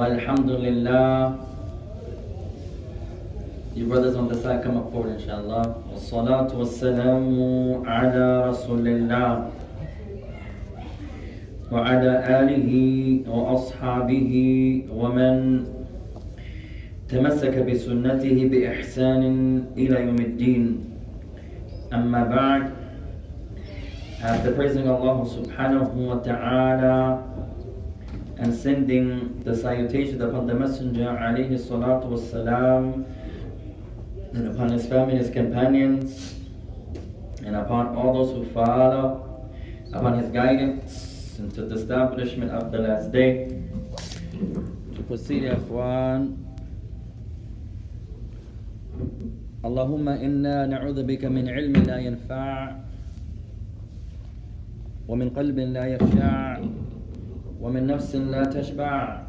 والحمد لله. You brothers on the side come up forward inshallah. والصلاة والسلام على رسول الله وعلى آله وأصحابه ومن تمسك بسنته بإحسان إلى يوم الدين. أما بعد after praising Allah subhanahu wa ta'ala and sending the salutation upon the Messenger alayhi salatu wassalam and upon his family and his companions and upon all those who follow upon his guidance into the establishment of the last day. To proceed, ya ikhwan, اللهم إنا نعوذ بك من علم لا ينفع ومن قلب لا يخشع ومن نفس لا تشبع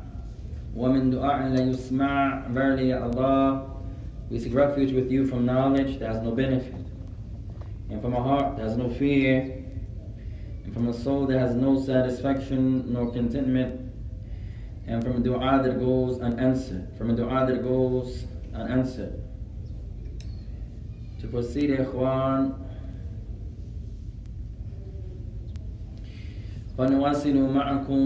ومن دعاء لا يسمع Verily, Ya Allah, we seek refuge with you from knowledge that has no benefit, and from a heart that has no fear, and from a soul that has no satisfaction nor contentment, and from a dua that goes unanswered, from a dua that goes unanswered. To proceed, Ikhwan, ونواصل معكم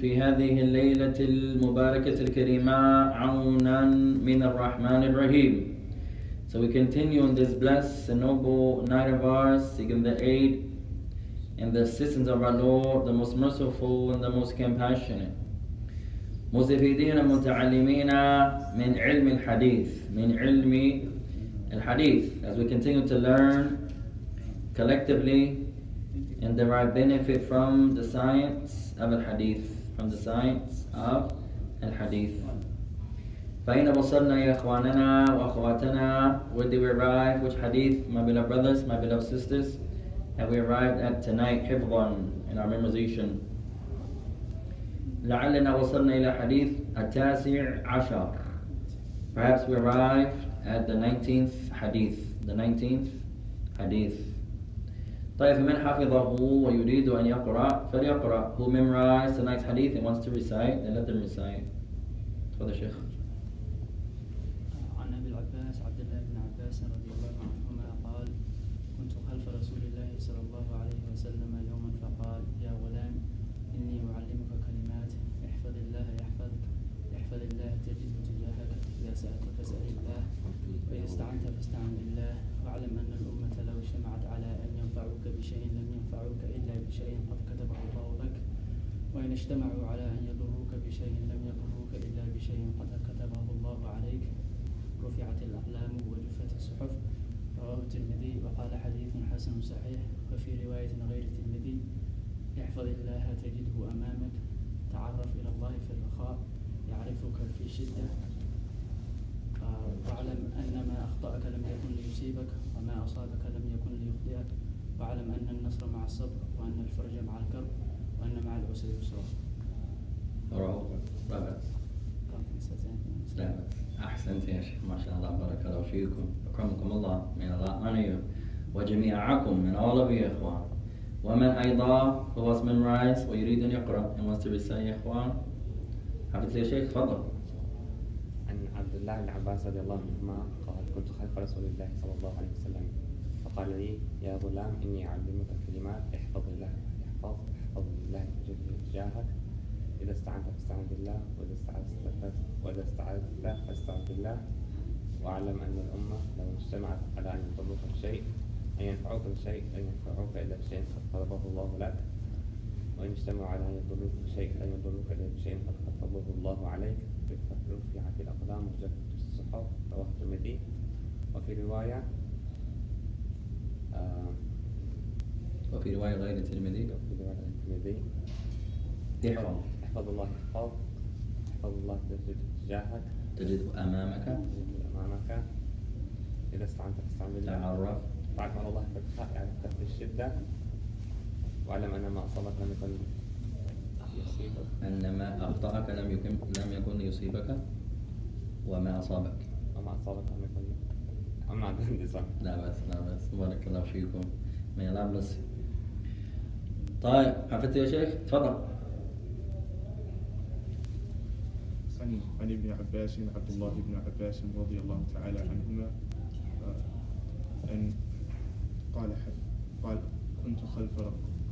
في هذه الليلة المباركة الكريمة عونا من الرحمن الرحيم. So we continue on this blessed and noble night of ours, seeking the aid and the assistance of our Lord, the most merciful and the most compassionate. مستفيدين متعلمين من علم الحديث من علم الحديث as we continue to learn collectively and derive benefit from the science of al-hadith, from the science of al-hadith. فأين وصلنا يا إخواننا وأخواتنا? Where did we arrive? Which hadith, my beloved brothers, my beloved sisters, have we arrived at tonight, حفظا, in our memorization? لعلنا وصلنا إلى حديث التاسع عشر. Perhaps we arrived at the 19th hadith. The 19th hadith. طيب فمن حفظه ويريد أن يقرأ فليقرأ. Who memorized tonight's hadith and wants to recite, then let them recite. تفضل شيخ. عن ابي العباس عبد الله بن عباس رضي الله عنهما قال كنت خلف رسول الله صلى الله عليه وسلم يوما فقال يا غلام اني اعلمك كلمات احفظ الله يحفظك احفظ الله تجده تجاهك اذا سالت فاسال الله واذا استعنت فاستعن بالله واعلم ان الامه لو اجتمعت على ان ينفعوك بشيء لم ينفعوك الا بشيء قد كتبه الله لك وان اجتمعوا على ان يضروك بشيء لم يضروك الا بشيء قد كتبه الله عليك رفعت الأقلام وجفت الصحف رواه الترمذي وقال حديث حسن صحيح وفي رواية غير الترمذي احفظ الله تجده أمامك تعرف إلى الله في الرخاء يعرفك في الشدة آه، واعلم أن ما أخطأك لم يكن ليصيبك أصابك لم يكن ليخطئك واعلم أن النصر مع الصبر وأن الفرج مع الكرب وأن مع العسر يسرا. لا بأس. أحسنت يا شيخ. ما شاء الله. بارك الله فيكم. أكرمكم الله. من الله honor وجميعكم من all of you يا إخوان. ومن أيضا who was memorized ويريد أن يقرأ and wants to recite يا إخوان. حفظ يا شيخ. تفضل. عن عبد الله بن عباس رضي الله عنهما قال كنت خلف رسول الله صلى الله عليه وسلم. فقال لي يا غلام إني أعلمك كلمات احفظ الله يحفظ احفظ الله تجاهك إذا استعنت فاستعن بالله وإذا استعذت وإذا استعذت فاستعن بالله. واعلم أن الأمة لو اجتمعت على أن يضروك بشيء أن ينفعوك بشيء لن ينفعوك إلا بشيء قد طلبه الله لك. وإن اجتمعوا على أن يضروك بشيء لن يضروك إلا بشيء قد كتبه الله عليك. رفعت الأقلام وجفت الصحف رواه الترمذي. وفي رواية آه وفي رواية غير الترمذي. وفي رواية الترمذي. يحفظ احفظ الله يحفظ احفظ الله تجد تجاهك. تجده أمامك. تجده أمامك. إذا استعنت فاستعن بالله. تعرف. تعرف على الله يعرفك في الشدة. واعلم أن ما أصابك لم يكن يصيبك. أن ما أخطأك لم يكن لم يكن يصيبك وما أصابك. وما أصابك لم يكن أما عندي صح لا بأس لا بأس. بارك الله فيكم. Allah bless you. طيب حفظت يا شيخ؟ تفضل. عن عن ابن عباس عبد الله بن عباس رضي الله تعالى عنهما. آه، أن قال قال كنت خلف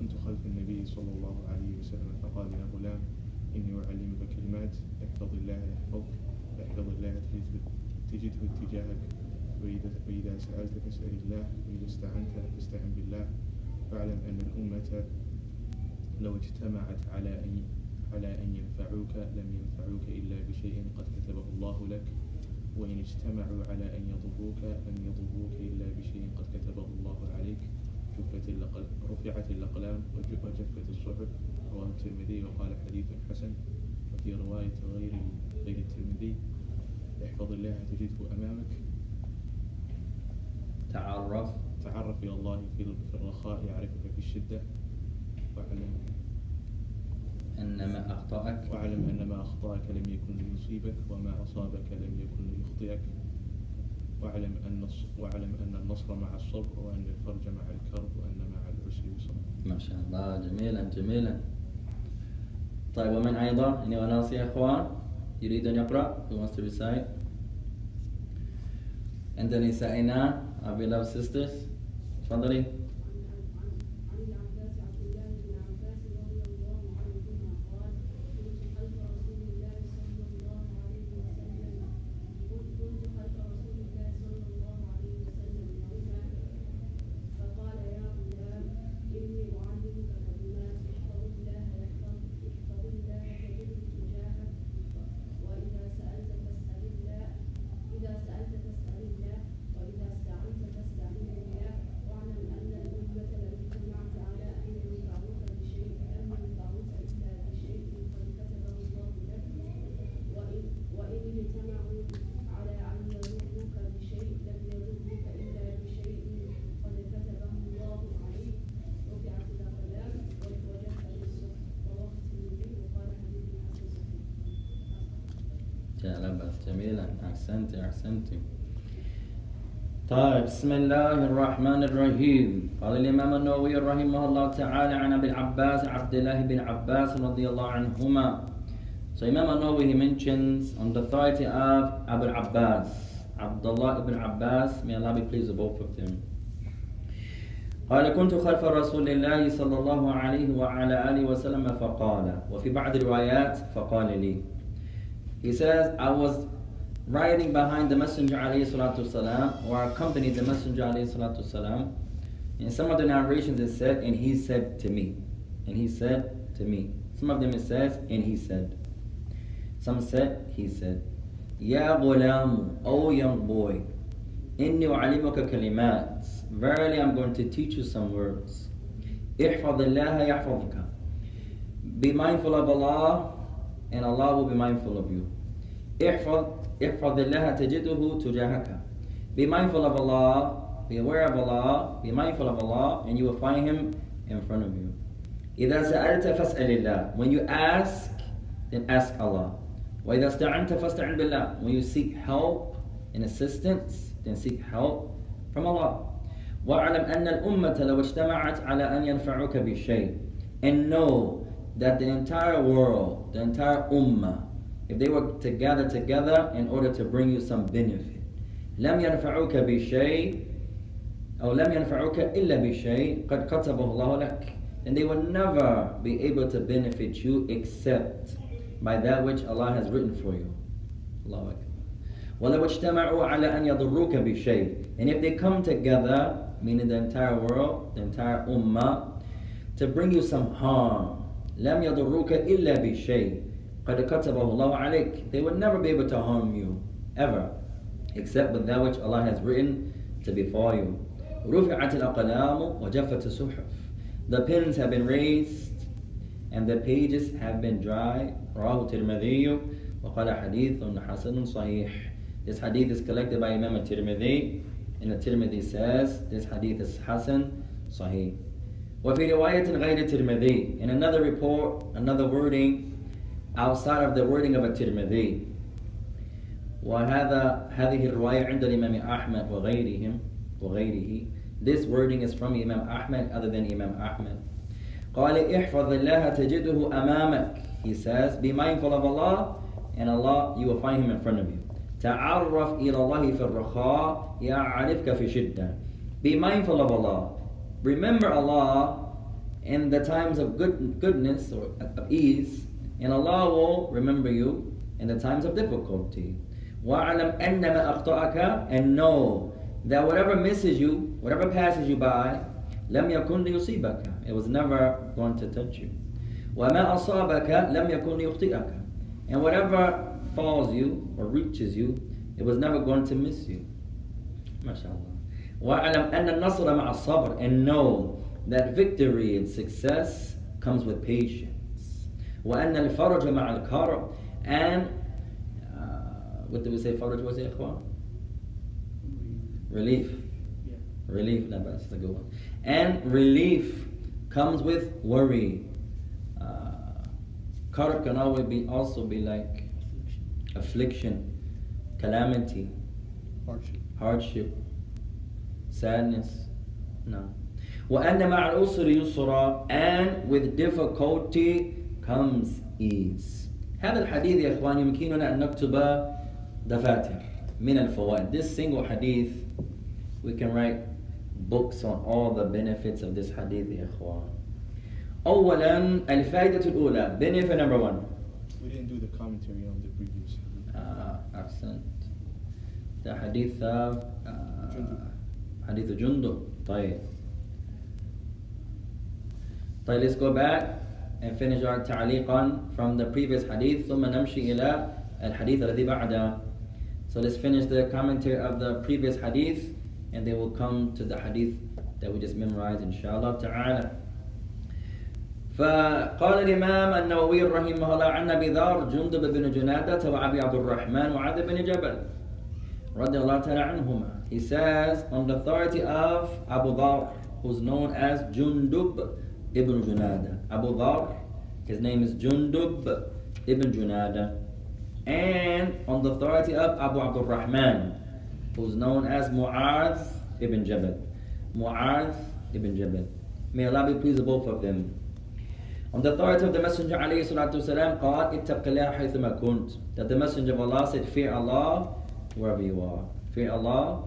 كنت خلف النبي صلى الله عليه وسلم فقال يا غلام إني أعلمك كلمات احفظ الله يحفظك احفظ الله تجده اتجاهك وإذا وإذا سألت فاسأل الله وإذا استعنت فاستعن بالله واعلم أن الأمة لو اجتمعت على أن على أن ينفعوك لم ينفعوك إلا بشيء قد كتبه الله لك وإن اجتمعوا على أن يضروك لم يضروك إلا بشيء قد كتبه الله عليك جفت الأقل رفعت الأقلام وج- وجفت الصحف. رواه الترمذي وقال حديث حسن. وفي رواية غير غير الترمذي. احفظ الله تجده أمامك. تعرف. تعرف إلى الله في في الرخاء يعرفك في الشدة. واعلم أن ما أخطأك. واعلم أن ما أخطأك لم يكن ليصيبك وما أصابك لم يكن ليخطئك واعلم أن واعلم أن النصر مع الصبر وأن الفرج مع الكرب وأن مع العسر يسرا. ما شاء الله جميلا جميلا. طيب ومن أيضا إني وناس يا إخوان يريد أن يقرأ. Who wants to recite? عند نسائنا our beloved sisters. تفضلي عن العباس عبد الله بن عباس رضي الله عنهما قال كنت خلف رسول الله صلى الله عليه وسلم كنت خلف رسول الله صلى الله عليه وسلم يوما فقال يا غلام إني أعلمك كلمات احفظ الله يحفظك احفظ الله تجده تجاهك وإذا سألت فاسأل الله إذا سألت فاسأل الله وإذا استعنت فاستعن بالله واعلم أن الأمة لم اجتمعت على أن ينفعوك بشيء لم ينفعوك إلا بشيء قد كتبه الله لك وإن وإن اجتمعوا على أن يضروك بشيء لم يضروك إلا بشيء قد كتبه الله عليك رفعت الأقلام وجفت الصحف رواه الترمذي وقال حديث حسن صحيح يا لا بأس جميلا أحسنت أحسنت. طيب بسم الله الرحمن الرحيم. قال الإمام النووي رحمه الله تعالى عن أبي العباس عبد الله بن عباس رضي الله عنهما. So Imam al-Nawawi he mentions on the authority of Abu al-Abbas. Abdullah ibn Abbas may Allah be pleased with both of them. قال كنت خلف رسول الله صلى الله عليه وعلى آله وسلم فقال وفي بعض الروايات فقال لي. He says, I was riding behind the Messenger alayhi salatu salam, or accompanied the Messenger alayhi salatu salam. In some of the narrations it said, and he said to me. And he said to me. Some of them it says, and he said. Some said, he said. Ya ghulam, O young boy, inni u'alimuka kalimat. Verily I'm going to teach you some words. احفظ الله يحفظك. Be mindful of Allah, and Allah will be mindful of you. احفظ احفظ الله تجده تجاهك. Be mindful of Allah, be aware of Allah, be mindful of Allah, and you will find Him in front of you. إذا سألت فاسأل الله. When you ask, then ask Allah. وإذا استعنت فاستعن بالله. When you seek help and assistance, then seek help from Allah. واعلم أن الأمة لو اجتمعت على أن ينفعوك بشيء. And know that the entire world, the entire ummah, if they were to gather together in order to bring you some benefit, لم ينفعوك بشيء أو لم ينفعوك إلا بشيء قد كتبه الله لك and they will never be able to benefit you except by that which Allah has written for you. Allah Akbar. ولو اجتمعوا على أن يضروك بشيء and if they come together meaning the entire world the entire ummah to bring you some harm لم يضروك إلا بشيء قد كتبه الله عليك they will never be able to harm you ever except with that which Allah has written to befall you رفعت الأقلام وجفت الصحف the pens have been raised and the pages have been dry رواه الترمذي وقال حديث حسن صحيح This hadith is collected by Imam al-Tirmidhi and the-Tirmidhi says this hadith is Hasan Sahih وفي رواية غير الترمذي In another report, another wording outside of the wording of الترمذي وهذا هذه الرواية عند الإمام أحمد وغيرهم وغيره This wording is from Imam Ahmad other than Imam Ahmad قال احفظ الله تجده أمامك He says be mindful of Allah and Allah you will find him in front of you تعرف إلى الله في الرخاء يعرفك في شدة Be mindful of Allah Remember Allah in the times of good, goodness or of ease and Allah will remember you in the times of difficulty وَعَلَمْ أَنَّمَا أَخْطَأَكَ And know that whatever misses you, whatever passes you by, لم يكن ليصيبك. It was never going to touch you. وما أصابك لم يكن ليخطئك. And whatever falls you or reaches you, it was never going to miss you. MashaAllah. وَاعْلَمْ أَنَّ النَّصْرَ مَعَ الصَّبْرِ And know that victory and success comes with patience. وَأَنَّ الْفَرَجَ مَعَ الْكَرَمِ And uh, what did we say faraj was, ikhwan? Relief. Yeah. Relief, no, that's the good one. And relief comes with worry. Uh, karab can always be also be like affliction, calamity, Hardship. hardship, sadness. No. وأن مع العسر يسرا and with difficulty comes ease. هذا الحديث يا إخوان يمكننا أن نكتب دفاتر من الفوائد. This single hadith we can write books on all the benefits of this hadith يا إخوان. أولا الفائدة الأولى benefit number one We didn't do the commentary on the previous. آه أحسنت ده حديث آه جندب. حديث جندب طيب طيب let's go back and finish our ta'liqan from the previous hadith. ثم نمشي إلى الحديث الذي بعده So let's finish the commentary of the previous hadith and they will come to the hadith that we just memorized inshallah ta'ala. فقال الإمام النووي رحمه الله عن أبي ذر جندب بن جنادة وأبي عبد الرحمن معاذ بن جبل رضي الله تعالى عنهما. He says on the authority of Abu Dhar who's known as Jundub ibn Junada. Abu Dhar his name is Jundub ibn Junada and on the authority of Abu Abdul Rahman who's known as Mu'adh ibn Jabal Mu'adh ibn Jabal May Allah be pleased with both of them On the authority of the Messenger عليه الصلاة والسلام قال اتق الله حيثما كنت That the Messenger of Allah said fear Allah wherever you are Fear Allah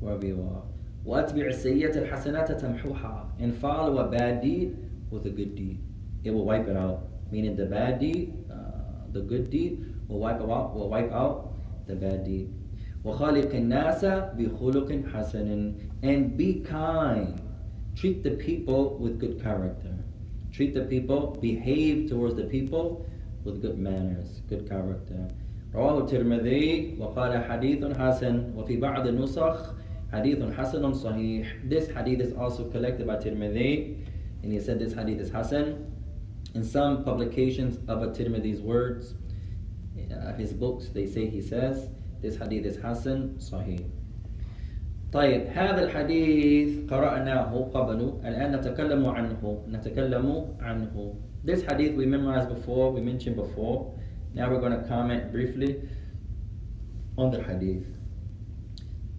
wherever you are وأتبع السيئة الحسنات تمحوها And follow a bad deed with a good deed It will wipe it out Meaning the bad deed, uh, the good deed will wipe out, will wipe out the bad deed وخالق الناس بخلق حسن And be kind Treat the people with good character treat the people, behave towards the people with good manners, good character. رواه الترمذي وقال حديث حسن وفي بعض النسخ حديث حسن صحيح. This hadith is also collected by Tirmidhi and he said this hadith is Hasan. In some publications of a Tirmidhi's words, uh, his books, they say he says this hadith is Hasan Sahih. طيب هذا الحديث قرأناه قبل الآن نتكلم عنه نتكلم عنه This hadith we memorized before, we mentioned before. Now we're going to comment briefly on the hadith.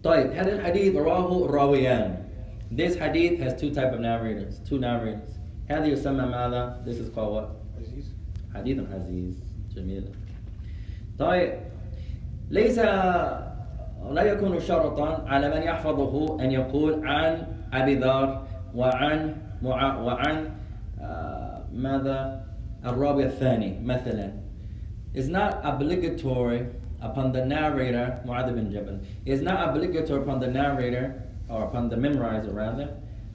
طيب هذا الحديث رواه الراويان. This hadith has two type of narrators, two narrators. هذا يسمى ماذا? This is called what? Aziz. حديث عزيز جميل طيب ليس لا يكون شرطا على من يحفظه أن يقول عن أبي ذر وعن مع وعن آه، ماذا الراوي الثاني مثلا It's not obligatory upon the narrator معاذ بن جبل It's not obligatory upon the narrator or upon the memorizer rather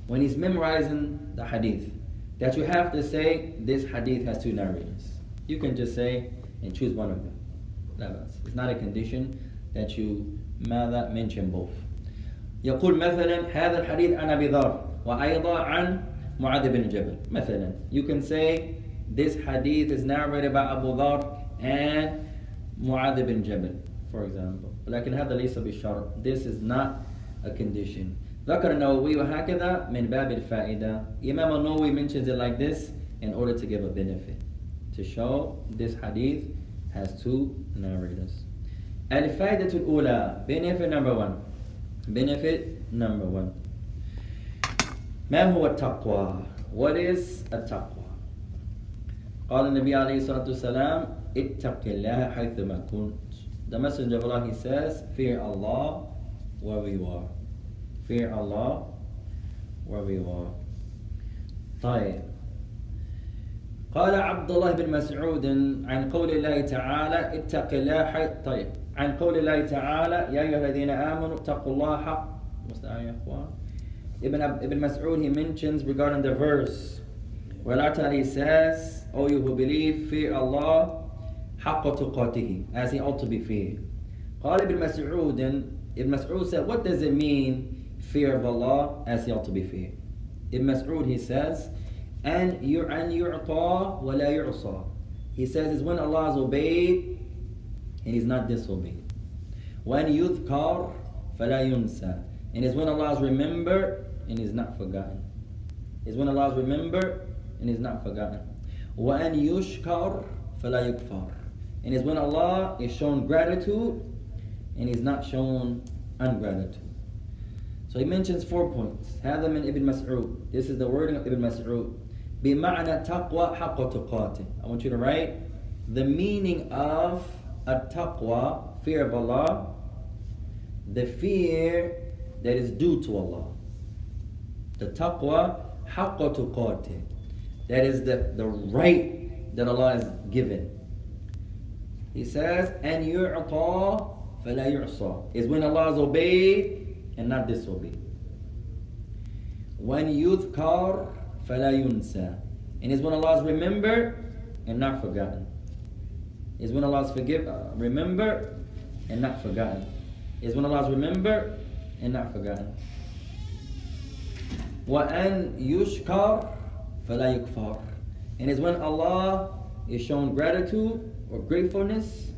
when he's memorizing the hadith that you have to say this hadith has two narrators. You can just say and choose one of them. لا بأس. It's not a condition that you ماذا mention both. يقول مثلا هذا الحديث عن أبي ذر وأيضا عن معاذ بن جبل مثلا you can say this hadith is narrated by Abu Dhar and معاذ بن جبل for example لكن هذا ليس بشرط this is not a condition ذكر النووي وهكذا من باب الفائدة Imam al-Nawawi mentions it like this in order to give a benefit to show this hadith has two narrators الفائدة الأولى benefit number one benefit number one ما هو التقوى what is التقوى قال النبي عليه الصلاة والسلام اتق الله حيثما كنت the messenger of Allah he says fear Allah where you are Where you are طيب قال عبد الله بن مسعود عن قول الله تعالى اتق الله. طيب عن قول الله تعالى يا أيها الذين آمنوا اتقوا الله حق يا أخوان Ibn, Ibn Mas'ud he mentions regarding the verse where Allah Ta'ala says O you who believe fear Allah حق تقاته as he ought to be feared قال ابن مسعود Ibn Mas'ud said what does it mean fear of Allah as he ought to be feared Ibn Mas'ud he says and أن يعطى ولا يعصى he says is when Allah is obeyed and he's not disobeyed when يذكر فلا ينسى and is when Allah is remembered and is not forgotten is when Allah is remembered and is not forgotten وأن يشكر فلا يكفر and is when Allah is shown gratitude and is not shown ungratitude so he mentions four points هذا من ابن مسعود this is the wording of Ibn Mas'ud بمعنى تقوى حق تقاته I want you to write the meaning of a taqwa fear of Allah the fear that is due to Allah the taqwa حق تقاته that is the, the right that Allah has given he says and يعطى فلا يعصى is when Allah is obeyed and not disobeyed when يذكر فلا ينسى and is when Allah is remembered and not forgotten is when Allah is forgive uh, remembered and not forgotten is when Allah is remembered and not forgotten وأن يشكر فلا يكفر and is when Allah is shown gratitude or gratefulness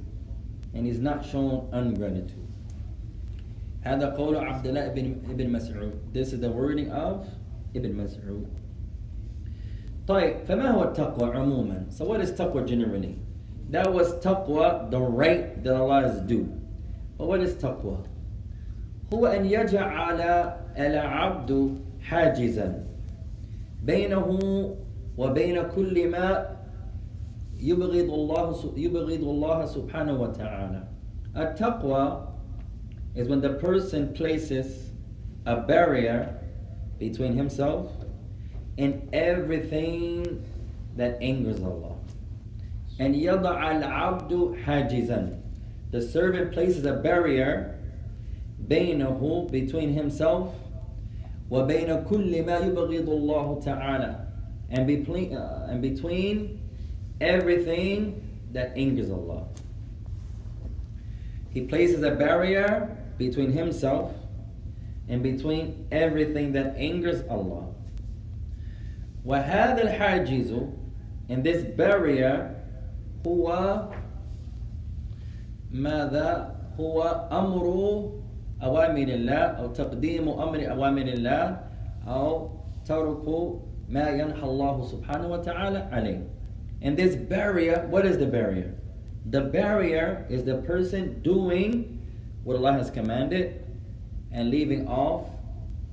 and is not shown ungratitude هذا قول عبد الله بن ابن مسعود. This is the wording of Ibn Mas'ud طيب فما هو التقوى عموما؟ So what is taqwa generally? That was taqwa the right that Allah is due. But what is taqwa هو أن يجعل العبد حاجزا بينه وبين كل ما يبغض الله يبغض الله سبحانه وتعالى. التقوى is when the person places a barrier between himself and everything that angers Allah. And يضع العبد حاجزا. The servant places a barrier بينه between himself وبين كل ما يبغض الله تعالى and between uh, and between everything that angers Allah. He places a barrier between himself and between everything that angers Allah. وهذا الحاجز and this barrier هو ماذا هو أمر أوامر الله أو تقديم أمر أوامر الله أو ترك ما ينحى الله سبحانه وتعالى عليه and this barrier what is the barrier the barrier is the person doing what Allah has commanded and leaving off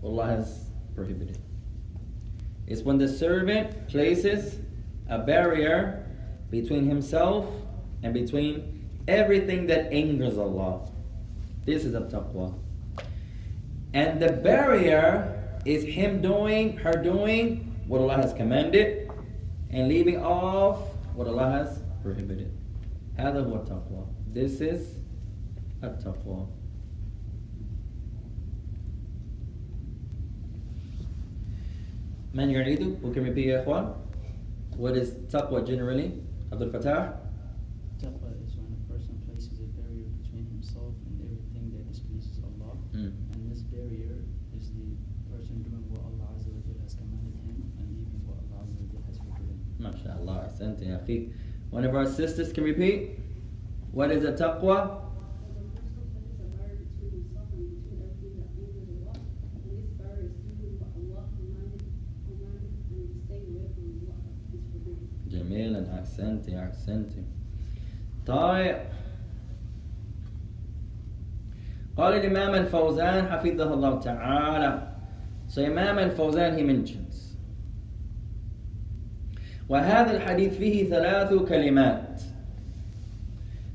what Allah has prohibited it's when the servant places a barrier between himself and between everything that angers Allah. This is a taqwa. And the barrier is him doing, her doing what Allah has commanded and leaving off what Allah has prohibited. هذا هو التقوى. This is التقوى. من يعيد who can repeat يا إخوان what is taqwa generally عبد الفتاح Taqwa is when a person places a barrier between himself and everything that displeases Allah. Mm. And this barrier is the person doing what Allah Azza wa Jal has commanded him and leaving what Allah Azza wa Jal has forbidden. ما شاء الله أحسنت يا أخي one of our sisters can repeat What is a taqwa? جميلا أحسنتي أحسنتي طيب قال الإمام الفوزان حفظه الله تعالى. So Imam al-Fawzan he mentions. وهذا الحديث فيه ثلاث كلمات.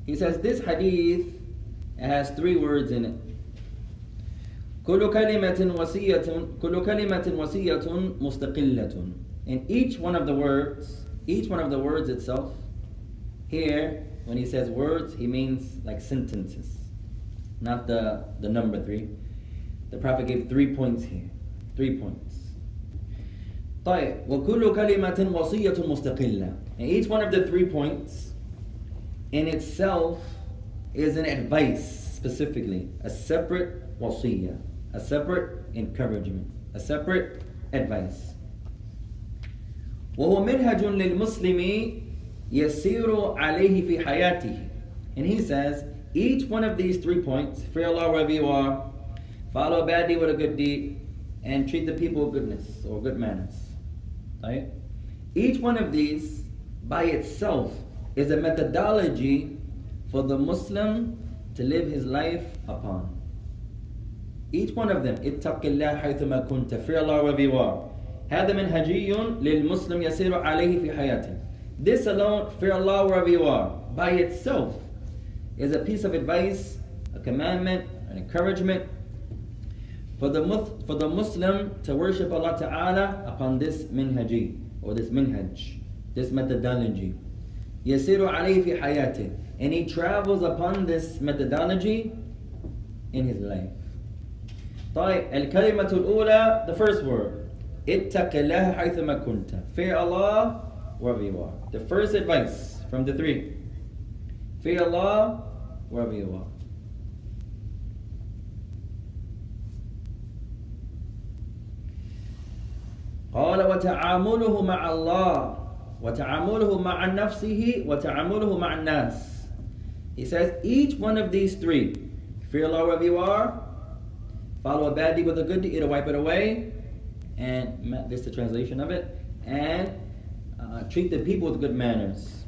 He says this hadith has three words in it. كل كلمة وصية كل كلمة وصية مستقلة. And each one of the words each one of the words itself here when he says words he means like sentences not the the number 3 the prophet gave 3 points here 3 points طيب وكل كلمة وصية مستقلة and each one of the 3 points in itself is an advice specifically a separate wasiyah a separate encouragement a separate advice وهو منهج للمسلم يسير عليه في حياته and he says each one of these three points fear Allah wherever you are follow a bad deed with a good deed and treat the people with goodness or good manners right each one of these by itself is a methodology for the Muslim to live his life upon each one of them اتق الله حيثما كنت fear Allah wherever you are هذا منهجي للمسلم يسير عليه في حياته This alone, fear Allah wherever you are, by itself is a piece of advice, a commandment, an encouragement for the, for the Muslim to worship Allah Ta'ala upon this minhaji, or this minhaj, this methodology. يسير عليه في حياته and he travels upon this methodology in his life. طيب الكلمة الأولى the first word اتق الله حيثما كنت fear Allah wherever you are the first advice from the three fear Allah wherever you are قال وتعامله مع الله وتعامله مع نفسه وتعامله مع الناس He says each one of these three fear Allah wherever you are follow a bad deed with a good deed it'll wipe it away and this is the translation of it and uh, treat the people with good manners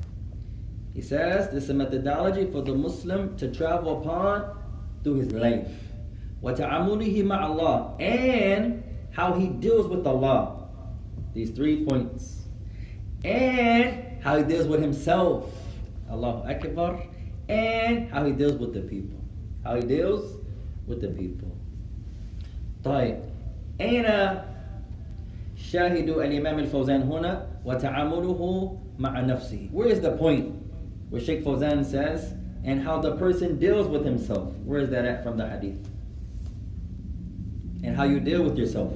he says this is a methodology for the Muslim to travel upon through his life وتعامله مع Allah and how he deals with Allah these three points. And how he deals with himself. Allahu Akbar. And how he deals with the people. How he deals with the people. طيب أين شاهد الإمام الفوزان هنا وتعامله مع نفسه Where is the point where Sheikh Fawzan says and how the person deals with himself Where is that at from the hadith and how you deal with yourself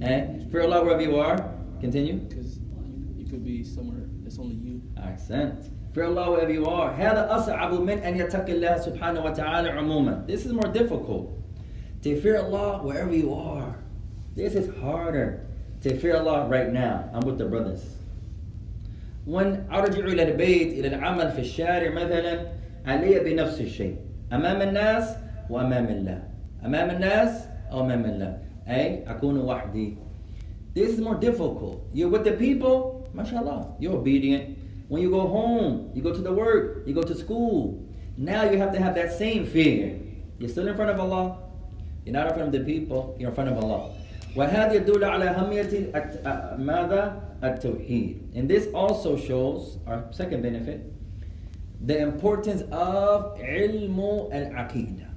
and fear Allah wherever you are. Continue. Because you, you could be somewhere that's only you. Accent. Fear Allah wherever you are. هذا أصعب من أن يتق الله سبحانه وتعالى عموما. This is more difficult. To fear Allah wherever you are. This is harder. To fear Allah right now. I'm with the brothers. when أرجع إلى البيت إلى العمل في الشارع مثلا علي بنفس الشيء أمام الناس وأمام الله أمام الناس أو أمام الله أي أكون وحدي This is more difficult. You're with the people, mashallah, you're obedient. When you go home, you go to the work, you go to school. Now you have to have that same fear. You're still in front of Allah. You're not in front of the people, you're in front of Allah. وهذا يدل على أهمية ماذا؟ التوحيد. And this also shows, our second benefit, the importance of علم العقيدة.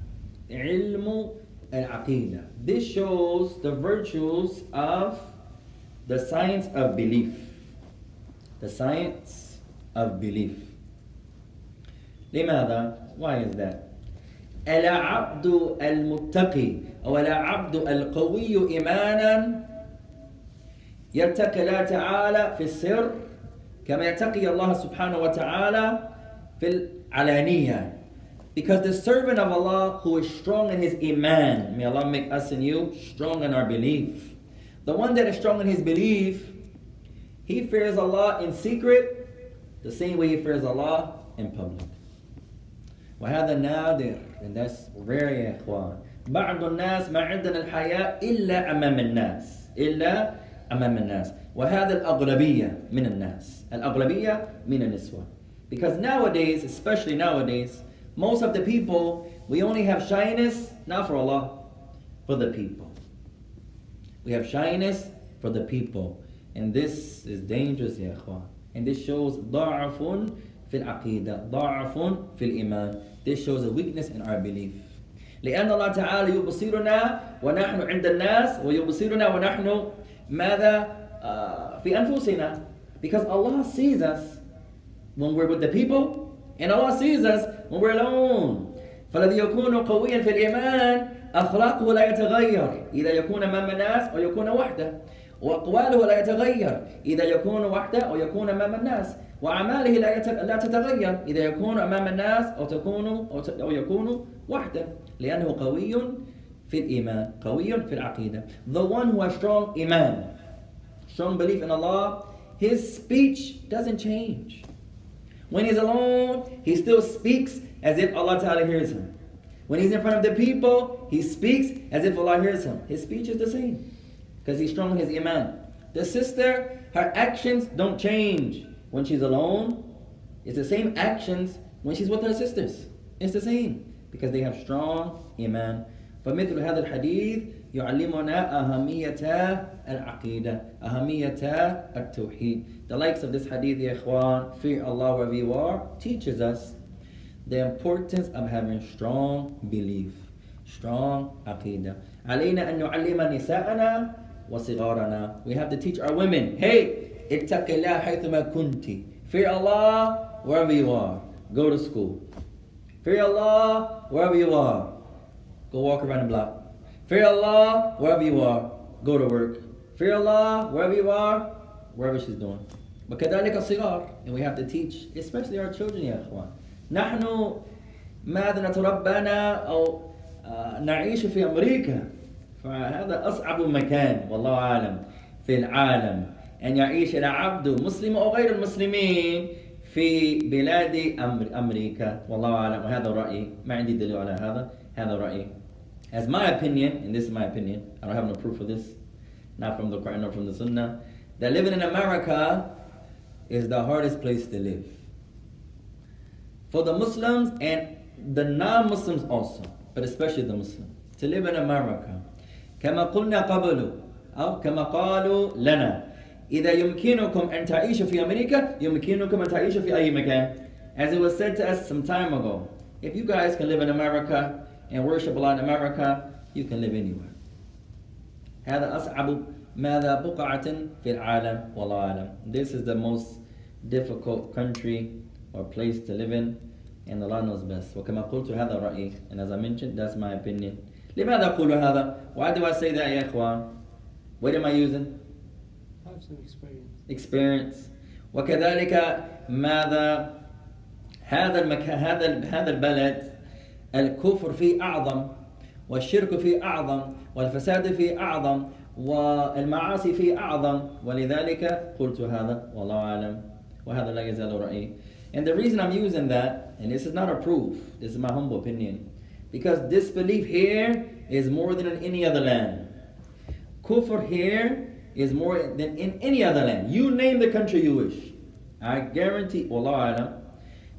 علم العقيدة. This shows the virtues of the science of belief. The science of belief. لماذا؟ Why is that? العبد المتقي أو العبد القوي إيمانا يتقي الله تعالى في السر كما يتقي الله سبحانه وتعالى في العلانية because the servant of Allah who is strong in his iman may Allah make us and you strong in our belief the one that is strong in his belief he fears Allah in secret the same way he fears Allah in public. وهذا نادر and that's rare يا إخوان بعض الناس ما عندنا الحياء إلا أمام الناس إلا أمام الناس وهذا الأغلبية من الناس الأغلبية من النسوة because nowadays especially nowadays most of the people we only have shyness not for Allah for the people we have shyness for the people and this is dangerous يا إخوان and this shows ضعف في العقيدة ضعف في الإيمان This shows a weakness in our belief. لأن الله تعالى يبصرنا ونحن عند الناس ويبصرنا ونحن ماذا؟ uh, في أنفسنا. Because Allah sees us when we're with the people and Allah sees us when we're alone. فالذي يكون قويا في الإيمان أخلاقه لا يتغير. إذا يكون أمام الناس أو يكون وحده. وأقواله لا يتغير إذا يكون وحده أو يكون أمام الناس وأعماله لا لا تتغير إذا يكون أمام الناس أو تكون أو, أو يكون وحده لأنه قوي في الإيمان قوي في العقيدة the one who has strong iman strong belief in Allah his speech doesn't change when he's alone he still speaks as if Allah Ta'ala hears him when he's in front of the people he speaks as if Allah hears him his speech is the same because he's strong in his iman the sister her actions don't change when she's alone it's the same actions when she's with her sisters it's the same because they have strong iman فمثل هذا الحديث يعلمنا أهمية العقيدة أهمية التوحيد The likes of this hadith يا إخوان fear Allah wherever you are teaches us the importance of having strong belief strong عقيدة علينا أن نعلم نساءنا وصغارنا We have to teach our women Hey اتق الله حيثما كنت Fear Allah wherever you are Go to school Fear Allah wherever you are Go walk around the block. Fear Allah wherever you are. Go to work. Fear Allah wherever you are, wherever she's doing. وكذلك الصغار and we have to teach especially our children يا اخوان. نحن ماذا نتربانا او آه، نعيش في امريكا فهذا اصعب مكان والله اعلم في العالم ان يعيش العبد مسلم او غير المسلمين في بلاد أمر امريكا والله اعلم وهذا رايي ما عندي دليل على هذا هذا رايي as my opinion and this is my opinion I don't have no proof for this not from the Quran nor from the Sunnah that living in America is the hardest place to live for the Muslims and the non-Muslims also but especially the Muslims to live in America كما قلنا قبل أو كما قالوا لنا إذا يمكنكم أن تعيشوا في أمريكا يمكنكم أن تعيشوا في أي مكان as it was said to us some time ago if you guys can live in America and worship Allah in America you can live anywhere هذا أصعب ماذا بقعة في العالم والله أعلم This is the most difficult country or place to live in and Allah knows best وكما قلت هذا رأيي and as I mentioned that's my opinion لماذا أقول هذا؟ why do I say that يا إخوان. What am I using? Have some experience. experience. وكذلك ماذا؟ هذا المكان هذا هذا البلد الكفر فيه أعظم والشرك فيه أعظم والفساد فيه أعظم والمعاصي فيه أعظم. ولذلك قلت هذا والله أعلم. وهذا لا يزال رأيي. And the reason I'm using that, and this is not a proof, this is my humble opinion, because disbelief here is more than in any other land. Kufr here is more than in any other land. You name the country you wish. I guarantee, Wallah alam,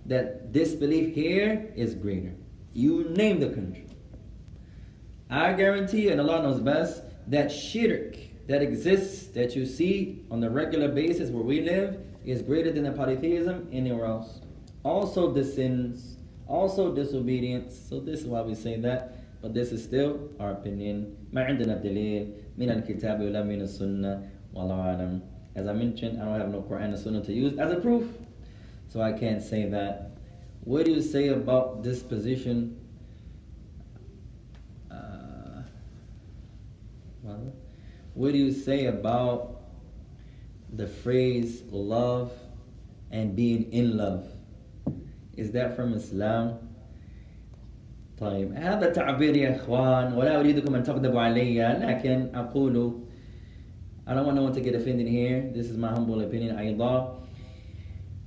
that disbelief here is greater. You name the country. I guarantee, and Allah knows best, that shirk that exists, that you see on the regular basis where we live, is greater than the polytheism anywhere else. Also the sins, also disobedience. So this is why we say that. But this is still our opinion. ما عندنا دليل من الكتاب ولا من السنة والله أعلم. As I mentioned, I don't have no Quran and Sunnah to use as a proof. So I can't say that. What do you say about this position? Uh, well, what do you say about the phrase love and being in love? Is that from Islam? طيب هذا تعبير يا اخوان ولا اريدكم ان تغضبوا علي لكن اقول I don't want no one to get offended here. This is my humble opinion أيضا.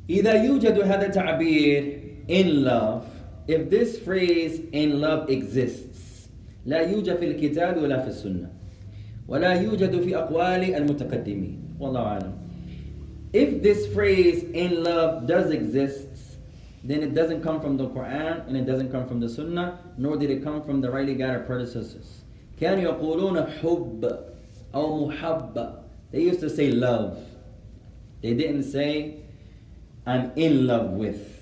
إذا يوجد هذا التعبير in love if this phrase in love exists لا يوجد في الكتاب ولا في السنة ولا يوجد في أقوال المتقدمين والله أعلم if this phrase in love does exist then it doesn't come from the Quran and it doesn't come from the Sunnah nor did it come from the rightly guided predecessors كانوا يقولون حب أو محبة they used to say love they didn't say I'm in love with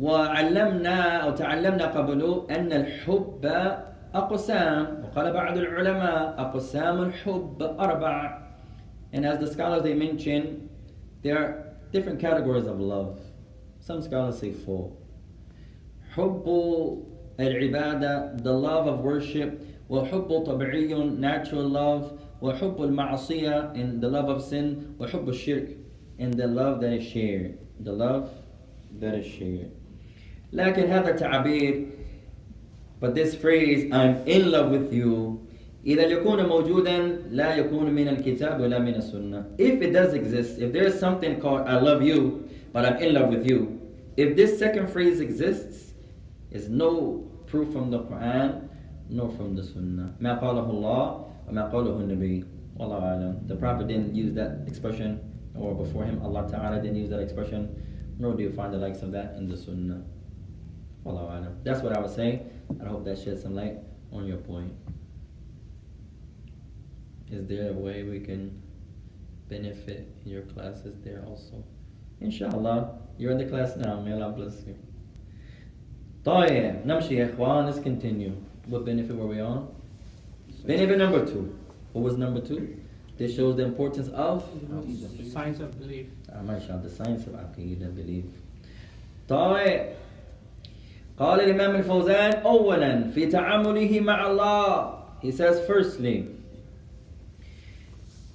وعلمنا أو تعلمنا قبل أن الحب أقسام وقال بعض العلماء أقسام الحب أربع and as the scholars they mention there are different categories of love some scholars say four حب العبادة the love of worship وحب طبيعي natural love وحب المعصية and the love of sin وحب الشرك and the love that is shared the love that is shared لكن هذا التعبير but this phrase I'm in love with you إذا يكون موجودا لا يكون من الكتاب ولا من السنة if it does exist if there is something called I love you but I'm in love with you if this second phrase exists is no proof from the Quran nor from the Sunnah ما قاله الله وما قاله النبي والله أعلم the Prophet didn't use that expression or before him Allah Ta'ala didn't use that expression nor do you find the likes of that in the Sunnah Wallahu alam. That's what I was saying. I hope that sheds some light on your point. Is there a way we can benefit in your classes there also? Inshallah. You're in the class now. May Allah bless you. طيب نمشي يا إخوان. Let's continue. What benefit were we on? Benefit number two. What was number two? This shows the importance of Science of belief. Ah, mashallah, the science of aqidah, belief. طيب قال الإمام الفوزان أولا في تعامله مع الله He says firstly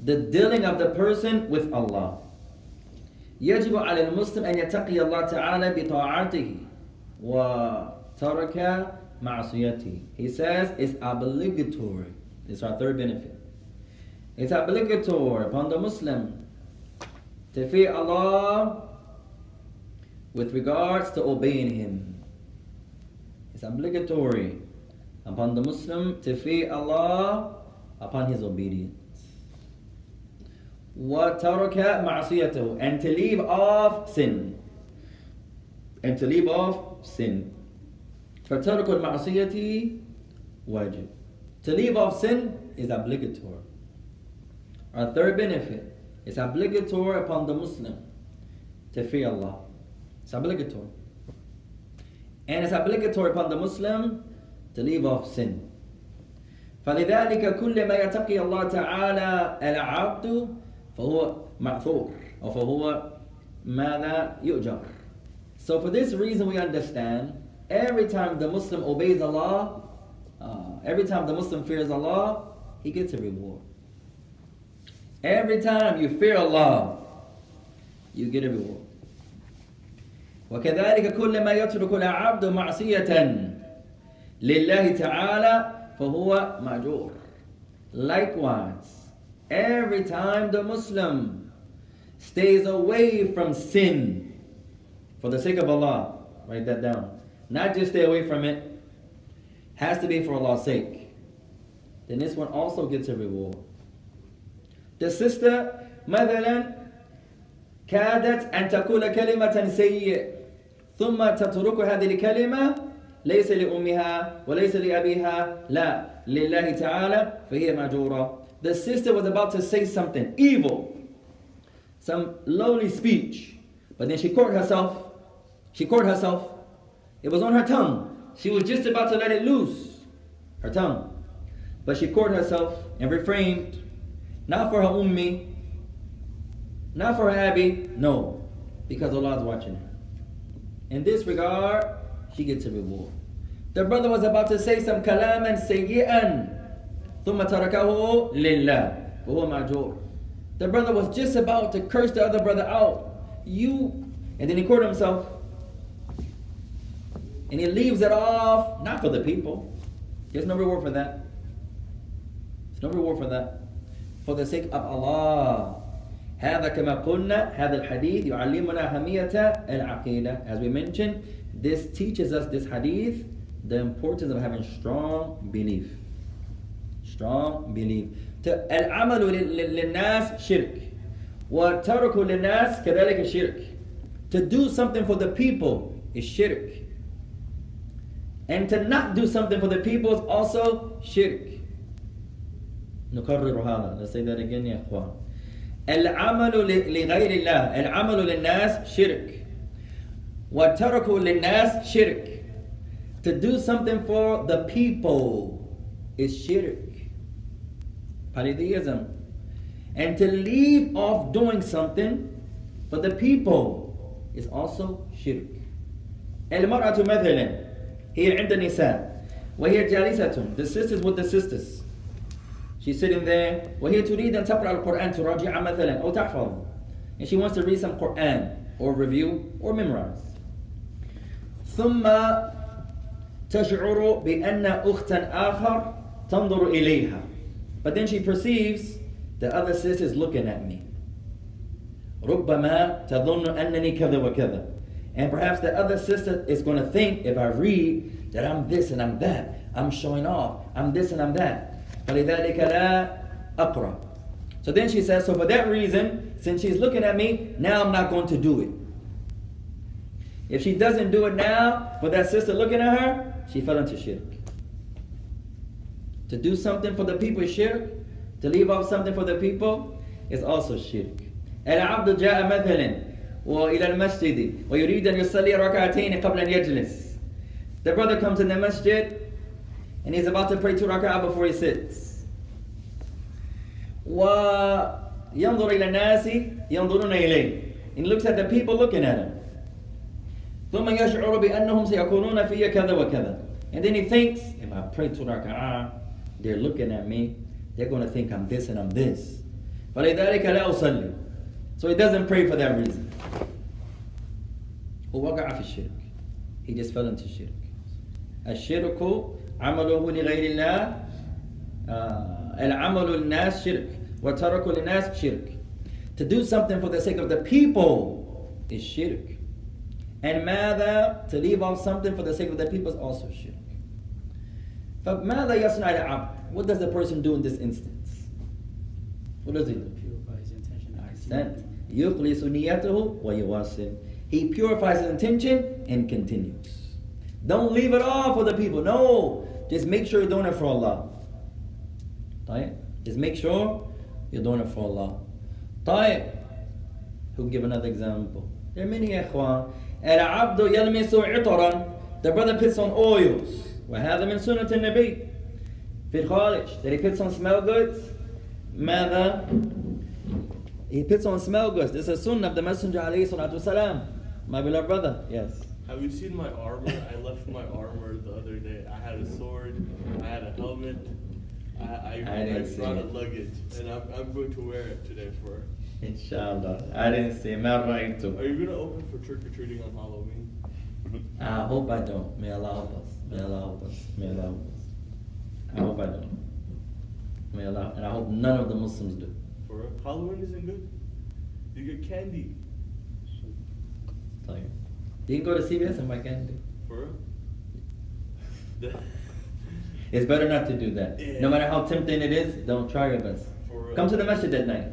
the dealing of the person with Allah يجب على المسلم أن يتقي الله تعالى بطاعته وترك معصيته He says it's obligatory This is our third benefit It's obligatory upon the Muslim to fear Allah with regards to obeying Him it's obligatory upon the Muslim to fear Allah upon his obedience. وَتَرَكَ مَعْصِيَتَهُ And to leave off sin. And to leave off sin. فَتَرْكُ الْمَعْصِيَةِ wajib. To leave off sin is obligatory. Our third benefit is obligatory upon the Muslim to fear Allah. It's obligatory. And it's obligatory upon the Muslim to leave off sin. فلذلك كل ما يتقي الله تعالى العبد فهو معذور أو فهو ماذا يؤجر. So for this reason we understand every time the Muslim obeys Allah, uh, every time the Muslim fears Allah, he gets a reward. Every time you fear Allah, you get a reward. وكذلك كل ما يترك العبد معصية لله تعالى فهو مأجور. Likewise, every time the Muslim stays away from sin for the sake of Allah, write that down. Not just stay away from it, has to be for Allah's sake. Then this one also gets a reward. The sister مثلا كادت أن تقول كلمة سيئة ثم تترك هذه الكلمة ليس لأمها وليس لأبيها لا لله تعالى فهي مأجورة the sister was about to say something evil, some lowly speech, but then she caught herself. She caught herself. It was on her tongue. She was just about to let it loose, her tongue. But she caught herself and refrained, not for her ummi, not for her Abby, no, because Allah is watching her. In this regard, she gets a reward. The brother was about to say some kalam kalaman sayyi'an ثم تركه لله وهو مأجور. The brother was just about to curse the other brother out. You, and then he caught himself. And he leaves it off, not for the people. There's no reward for that. There's no reward for that. For the sake of Allah. هذا كما قلنا هذا الحديث يعلمنا أهمية العقيدة as we mentioned this teaches us this hadith the importance of having strong belief strong belief ت- العمل لل- لل- للناس شرك وترك للناس كذلك شرك to do something for the people is shirk and to not do something for the people is also shirk نكرر هذا let's say that again يا اخوان العمل ل- لغير الله العمل للناس شرك وترك للناس شرك to do something for the people is shirk polytheism and to leave off doing something for the people is also shirk المرأة مثلا هي عند النساء وهي جالسة the sisters with the sisters she's sitting there وهي تريد أن تقرأ القرآن تراجع مثلا أو تحفظ and she wants to read some Quran or review or memorize ثم تشعر بأن أختا آخر تنظر إليها but then she perceives the other sister is looking at me ربما تظن أنني كذا وكذا and perhaps the other sister is going to think if I read that I'm this and I'm that I'm showing off I'm this and I'm that فلذلك لا أقرأ so then she says so for that reason since she's looking at me now I'm not going to do it if she doesn't do it now for that sister looking at her she fell into shirk to do something for the people is shirk to leave off something for the people is also shirk العبد جاء مثلا وإلى المسجد ويريد أن يصلي ركعتين قبل أن يجلس The brother comes in the masjid and he's about to pray two rak'ah before he sits. وينظر إلى الناس ينظرون إليه. And he looks at the people looking at him. ثم يشعر بأنهم سيكونون في كذا وكذا. And then he thinks, if I pray two rak'ah, they're looking at me, they're going to think I'm this and I'm this. فلذلك لا أصلي. So he doesn't pray for that reason. ووقع في الشرك. He just fell into shirk. الشرك عمله لغير الله آه، العمل للناس شرك وترك للناس شرك. To do something for the sake of the people is shirk. And ماذا to leave off something for the sake of the people is also shirk. What does the person do in this instance? What does he do? Purifies intention. Understand? He purifies his intention and continues. Don't leave it all for the people. No. Just make sure you're doing it for Allah. Right? Just make sure you're doing it for Allah. Right? Who give another example? There are many ikhwan. الْعَبْدُ يَلْمِسُ عِطَرًا. The brother puts on oils. وهذا من سنة النبي. في الخارج. That he puts on smell goods. ماذا؟ He puts on smell goods. This is sunnah of the Messenger alayhi salatu salam. My beloved brother. Yes. Have you seen my armor? I left my armor the other day. I had a sword, I had a helmet, I, I, I didn't I see brought a it. luggage, and I'm, I'm going to wear it today for. Inshallah. I didn't see ما Are رأيته. you gonna open for trick or treating on Halloween? I hope I don't. May Allah help us. May Allah help us. May Allah help us. I hope I don't. May Allah, and I hope none of the Muslims do. For real? Halloween isn't good. You get candy. Tell you. You can go to CVS and buy candy. For real? it's better not to do that. Yeah. No matter how tempting it is, don't try your best. For real. Come to the masjid at night.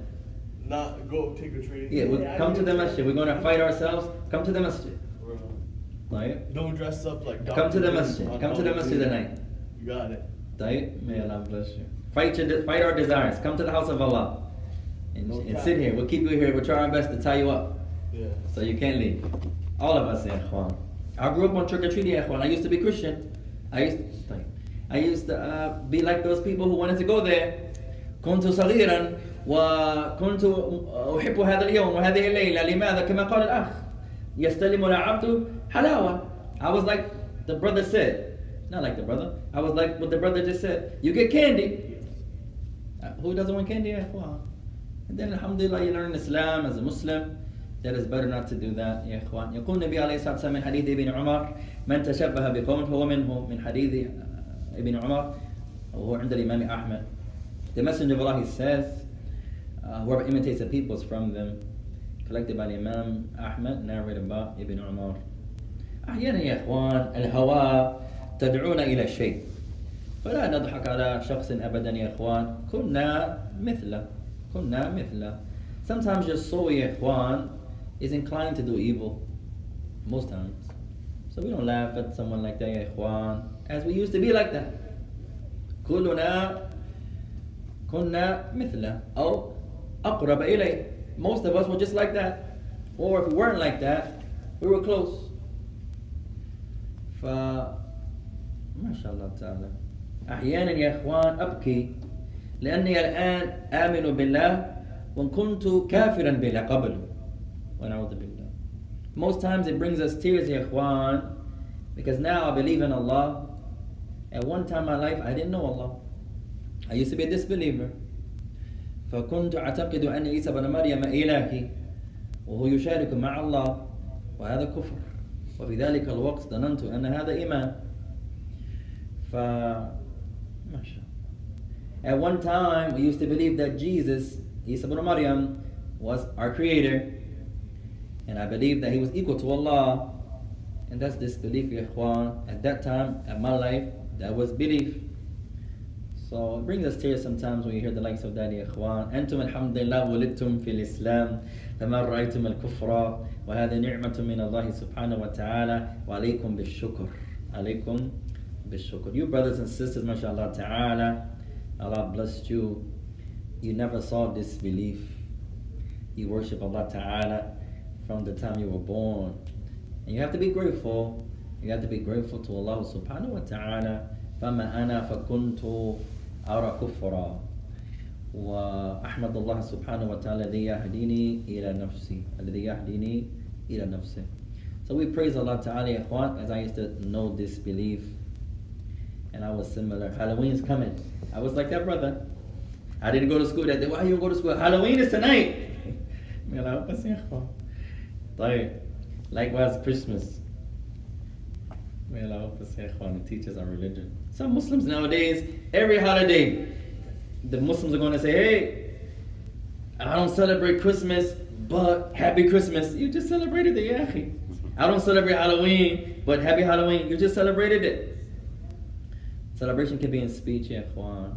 Not go take a train. Yeah, yeah come to the masjid. We're going to fight ourselves. Come to the masjid For real. طيب. Don't dress up like. Come to Dr. the Doom masjid. on Come to the masjid at Halloween. night. You got it. طيب. May Allah bless you. Fight your, de- fight our desires. Come to the house of Allah. And, No and cap. sit here. We'll keep you here. We'll try our best to tie you up. Yeah. So you can't leave. All of us, ya ikhwan. I grew up on trick or treating, ya ikhwan. I used to be Christian. I used طيب. I used to uh, be like those people who wanted to go there. كنت صغيرا وكنت أحب هذا اليوم وهذه الليلة لماذا كما قال الأخ يستلم العبد حلاوة I was like the brother said not like the brother I was like what the brother just said you get candy uh, who doesn't want candy يا إخوان and then alhamdulillah you learn Islam as a Muslim that is better not to do that يا إخوان يقول النبي عليه الصلاة والسلام من حديث ابن عمر من تشبه بقوم فهو منهم من حديث ابن عمر وهو عند الإمام أحمد The Messenger of Allah he says Uh, whoever imitates the people is from them. Collected by the Imam Ahmad, narrated by Ibn Umar. أحيانا يا إخوان الهوى تدعونا إلى شيء فلا نضحك على شخص أبدا يا إخوان كنا مثله كنا مثله Sometimes your soul يا إخوان is inclined to do evil most times so we don't laugh at someone like that يا إخوان as we used to be like that كلنا كنا مثله أو أقرب إليه most of us were just like that or if we weren't like that we were close ف ما شاء الله تعالى. أحيانا يا إخوان أبكي لأني الآن آمن بالله وإن كنت كافرا بالله قبل ونعوذ بالله. Most times it brings us tears يا إخوان because now I believe in Allah. At one time in my life I didn't know Allah. I used to be a disbeliever. فكنت أعتقد أن عيسى بن مريم إلهي وهو يشارك مع الله وهذا كفر. وفي ذلك الوقت ظننت أن هذا إيمان ف ما شاء At one time, we used to believe that Jesus, Isa ibn Maryam, was our creator. And I believed that he was equal to Allah. And that's disbelief, ya ikhwan. At that time, at my life, that was belief. So it brings us tears sometimes when you hear the likes of that, ya ikhwan. أنتم الحمد لله ولدتم في الإسلام فما رأيتم الكفر وهذا نعمة من الله سبحانه وتعالى وعليكم بالشكر عليكم بالشكر You brothers and sisters, mashallah ta'ala, Allah blessed you. You never saw disbelief. You worship Allah ta'ala from the time you were born. And you have to be grateful. You have to be grateful to Allah subhanahu wa ta'ala. فما أنا فكنت أرى كفرا وأحمد الله سبحانه وتعالى الذي يهديني إلى نفسي الذي يهديني إلى نفسه So we praise Allah Ta'ala ya ikhwan, as I used to know disbelief and I was similar. Halloween's coming. I was like that brother. I didn't go to school that day. Why you don't go to school? Halloween is tonight. May Allah help us, ya ikhwan. طيب. Likewise, Christmas. May Allah help us, ya ikhwan, and teach us our religion. Some Muslims nowadays, every holiday, the Muslims are going to say, hey, I don't celebrate Christmas, but happy Christmas. You just celebrated it, yeah. I don't celebrate Halloween, but happy Halloween. You just celebrated it. Celebration can be in speech, yeah, ikhwan.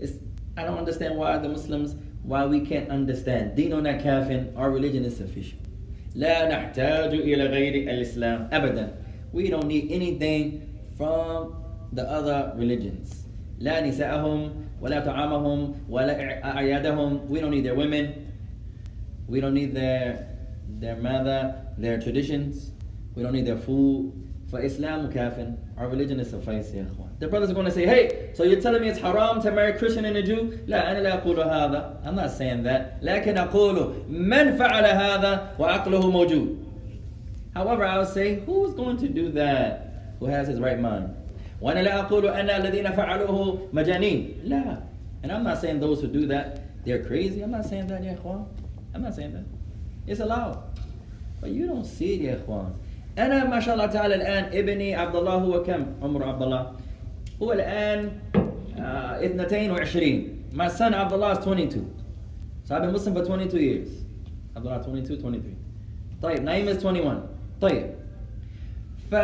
It's, I don't understand why the Muslims, why we can't understand. ديننا كافٍ, our religion is sufficient. لا نحتاج إلى غير الإسلام أبدا. We don't need anything from the other religions. لا نساءهم ولا طعامهم ولا أعيادهم. We don't need their women. We don't need their their mother, their traditions. We don't need their food. For Islam كافٍ. Our religion is suffice يا إخوان. The brothers are going to say, hey, so you're telling me it's haram to marry a Christian and a Jew? لا أنا لا أقول هذا. I'm not saying that. لكن أقول من فعل هذا وعقله موجود. However, I would say, who's going to do that? Who has his right mind? وأنا لا أقول أن الذين فعلوه مجانين. لا. And I'm not saying those who do that, they're crazy. I'm not saying that, يا إخوان. I'm not saying that. It's allowed. But you don't see it يا إخوان. أنا ما شاء الله تعالى الآن ابني عبد الله هو كم عمره عبد الله هو الآن uh, 22 My son عبد الله is 22 So I've been Muslim for 22 years عبد الله 22 23 طيب نايم is 21 طيب ف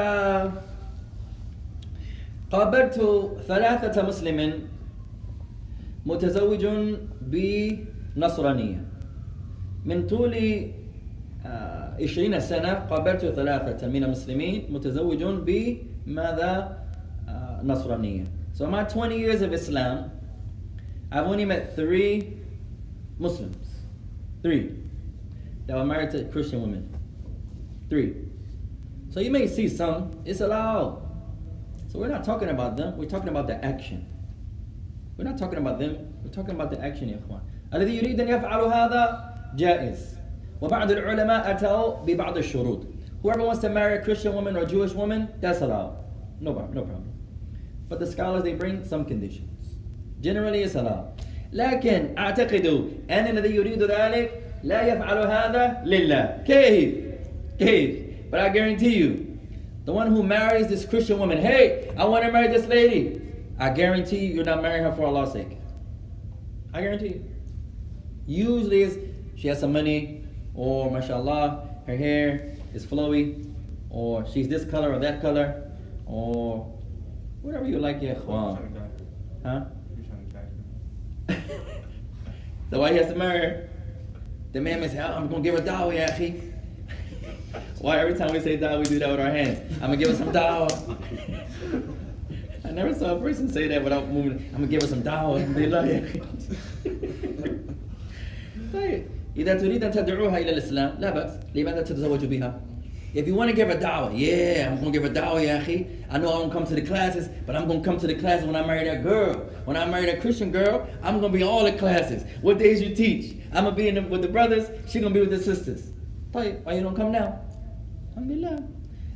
قابلت ثلاثة مسلم متزوج بنصرانية من طول عشرين سنة قابلت ثلاثة من المسلمين متزوج بماذا نصرانية So my 20 years of Islam I've only met three Muslims Three that were married to Christian women Three So you may see some, it's allowed So we're not talking about them, we're talking about the action We're not talking about them, we're talking about the action يا إخوان الذي يريد أن يفعل هذا جائز وبعض العلماء أتوا ببعض الشروط Whoever wants to marry a Christian woman or a Jewish woman, that's allowed. No problem, no problem. But the scholars they bring some conditions. Generally it's allowed. لكن أعتقد أن الذي يريد ذلك لا يفعل هذا لله. كيف؟ كيف؟ But I guarantee you, the one who marries this Christian woman, hey, I want to marry this lady. I guarantee you, you're not marrying her for Allah's sake. I guarantee you. Usually is she has some money, or mashallah, her hair is flowy, or she's this color or that color, or whatever you like, yeah. Huh? So why he has to marry her? The man may say, oh, I'm gonna give her dawah, ya akhi. Why every time we say dawah, we do that with our hands? I'm gonna give her some dawah. I never saw a person say that without moving. I'm gonna give her some dawah. Alhamdulillah, ya akhi. طيب إذا تريد أن تدعوها إلى الإسلام لا بأس لماذا تتزوج بها؟ If you want to give her dawah, yeah, I'm gonna give her dawah, ya akhi. I know I won't come to the classes, but I'm gonna come to the classes when I marry that girl. When I marry that Christian girl, I'm gonna be in all the classes. What days you teach? I'm gonna be in the, with the brothers. She gonna be with the sisters. Tayyib, why you don't come now? Alhamdulillah.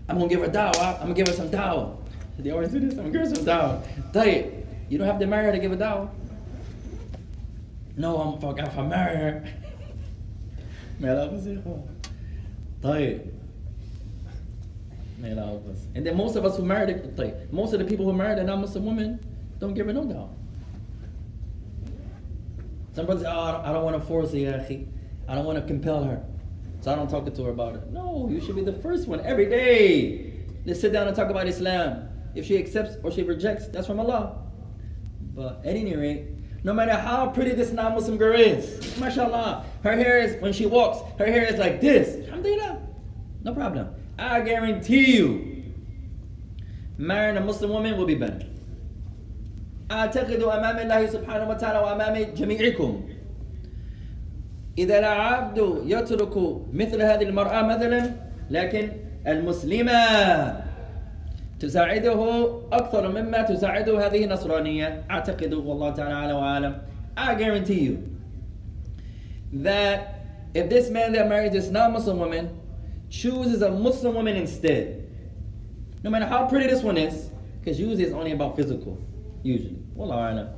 I'm gonna give her dawah. I'm gonna give her some dawah. They always do this. I'm gonna give her some dawah. Tayyib, you don't have to marry her to give a dawah. No, I'm fucking if I marry her. May Allah Tayyib. May Allah help. And then most of us who married, tayyib, most of the people who married a non-Muslim woman don't give her no dawah. Some brothers say, oh, I don't, don't want to force her, I don't want to compel her. So I don't talk to her about it. No, you should be the first one every day. Let's sit down and talk about Islam. If she accepts or she rejects, that's from Allah. But at any rate, no matter how pretty this non-Muslim girl is, mashallah, her hair is, when she walks, her hair is like this. Alhamdulillah. No problem. I guarantee you, marrying a Muslim woman will be better. أعتقد أمام الله سبحانه وتعالى وأمام جميعكم إذا العبد يترك مثل هذه المرأة مثلا لكن المسلمة تساعده أكثر مما تساعده هذه النصرانية أعتقد والله تعالى أعلى وأعلم I guarantee you that if this man that marries this non-Muslim woman chooses a Muslim woman instead, no matter how pretty this one is, because usually it's only about physical, usually. Wallahu a'lam.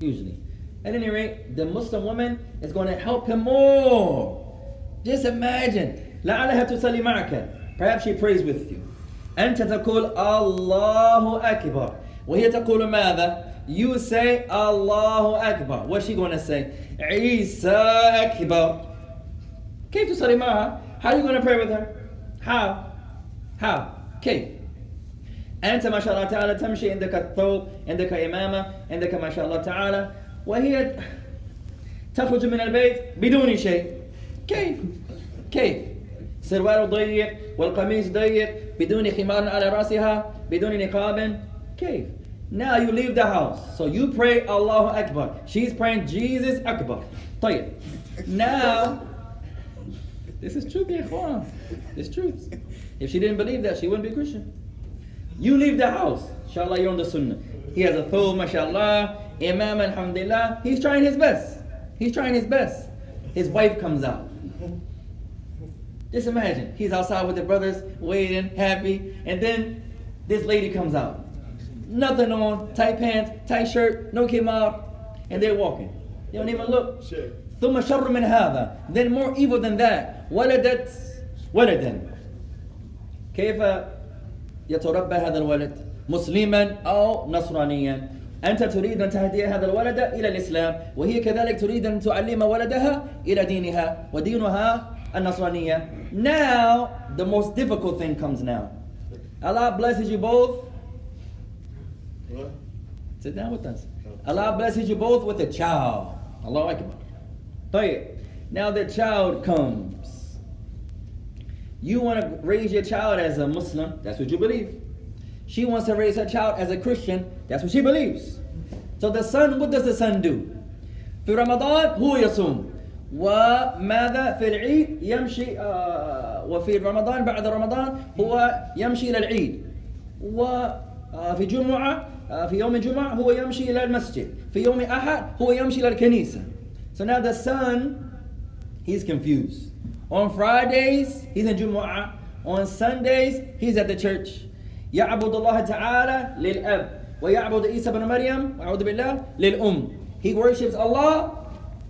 Usually. At any rate, the Muslim woman is going to help him more. Just imagine. لعلها تصلي معك. Perhaps she prays with you. أنت تقول الله أكبر. وهي تقول ماذا? You say الله أكبر. What's she going to say? عيسى أكبر. كيف تصلي معها? How are you going to pray with her? How? How? كيف؟ أنت ما شاء الله تعالى تمشي عندك الثوب عندك إمامة عندك ما شاء الله تعالى وهي تخرج من البيت بدون شيء كيف كيف سروال ضيق والقميص ضيق بدون خمار على رأسها بدون نقاب كيف Now you leave the house. So you pray Allahu Akbar. She's praying Jesus Akbar. طيب. Now this is truth, ya ikhwan. This truth. If she didn't believe that, she wouldn't be Christian. You leave the house. Inshallah, you're on the sunnah. He has a thawb, mashallah. Imam, alhamdulillah, he's trying his best. He's trying his best. His wife comes out. Just imagine, he's outside with the brothers, waiting, happy, and then this lady comes out. Nothing on, tight pants, tight shirt, no khimar, and they're walking. They don't even look. ثم شر من هذا Then more evil than that. ولدت ولدا كيف يتربى هذا الولد؟ مسلما أو نصرانيا أنت تريد أن تهدي هذا الولد إلى الإسلام وهي كذلك تريد أن تعلم ولدها إلى دينها ودينها النصرانية Now the most difficult thing comes now Allah blesses you both Sit down with us Allah blesses you both with a child Allah Akbar طيب Now the child comes You want to raise your child as a Muslim, that's what you believe. She wants to raise her child as a Christian, that's what she believes. So the son, what does the son do? في رمضان هو يصوم وماذا في العيد يمشي آه وفي رمضان بعد رمضان هو يمشي إلى العيد وفي جمعة آه في يوم الجمعة هو يمشي إلى المسجد في يوم أحد هو يمشي إلى الكنيسة So now the son, he's confused. On Fridays, he's in Jumu'ah. On Sundays, he's at the church. يعبد الله تعالى للأب ويعبد عيسى بن مريم أعوذ بالله للأم. He worships Allah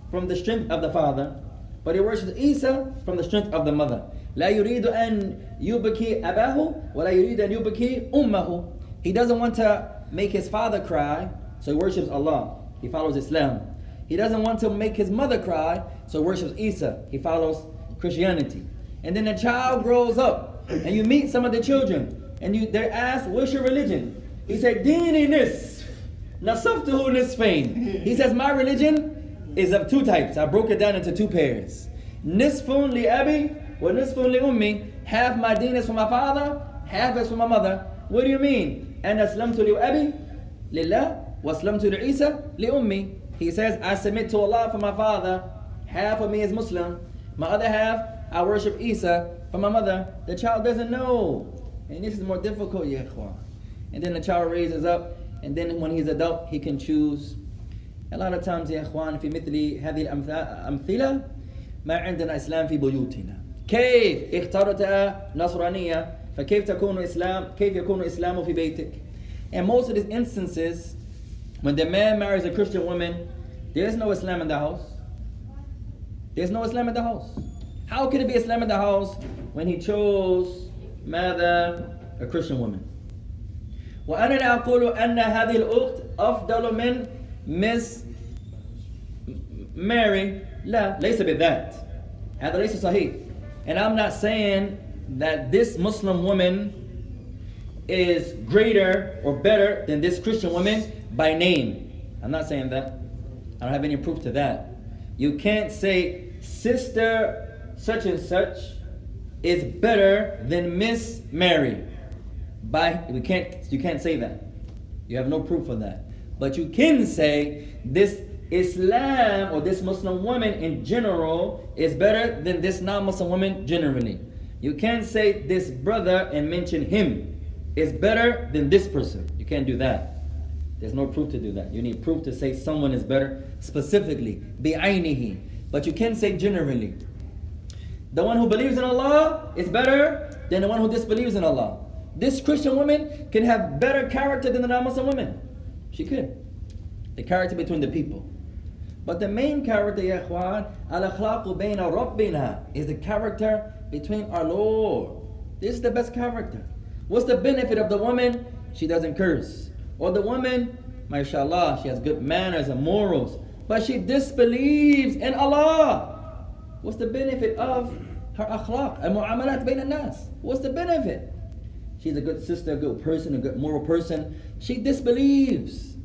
from the strength of the father, but he worships Isa from the strength of the mother. لا يريد أن يبكي أباه ولا يريد أن يبكي أمه. He doesn't want to make his father cry, so he worships Allah. He follows Islam. He doesn't want to make his mother cry, so worships Isa. He follows Christianity. And then the child grows up, and you meet some of the children, and you they're asked, "What's your religion?" He said, "Dini nis, nasaftuhu nisfain." He says, "My religion is of two types. I broke it down into two pairs. Nisfun li abi wa nisfun li ummi. Half my deen is for my father, half is for my mother. What do you mean? And aslamtu li abi lillah wa aslamtu li Isa li ummi. He says, I submit to Allah for my father. Half of me is Muslim. My other half, I worship Isa for my mother. The child doesn't know. And this is more difficult, ya ikhwan. And then the child raises up, and then when he's adult, he can choose. A lot of times يا إخوان في مثل هذه الأمثلة ما عندنا إسلام في بيوتنا. كيف اخترت نصرانية فكيف تكون إسلام كيف يكون إسلام في بيتك؟ And most of these instances, when the man marries a Christian woman, there's no Islam in the house. There's no Islam in the house. How could it be Islam in the house when he chose ماذا a Christian woman? وأنا لا أقول أن هذه الأخت أفضل من Miss Mary لا ليس بذات هذا ليس صحيح and I'm not saying that this Muslim woman is greater or better than this Christian woman by name I'm not saying that I don't have any proof to that you can't say sister such and such is better than Miss Mary by we can't you can't say that you have no proof of that but you can say this Islam or this Muslim woman in general is better than this non-Muslim woman generally. You can't say this brother and mention him is better than this person. You can't do that. There's no proof to do that. You need proof to say someone is better specifically, bi'aynihi. But you can say generally. The one who believes in Allah is better than the one who disbelieves in Allah. This Christian woman can have better character than the non-Muslim woman. She could. The character between the people. But the main character, ya al-akhlaqu bayna rabbina, is the character between our Lord. This is the best character. What's the benefit of the woman? She doesn't curse. Or the woman, mashallah, she has good manners and morals, but she disbelieves in Allah. What's the benefit of her akhlaq, and mu'amalat bayna nas? What's the benefit? She's a good sister, a good person, a good moral person. She disbelieves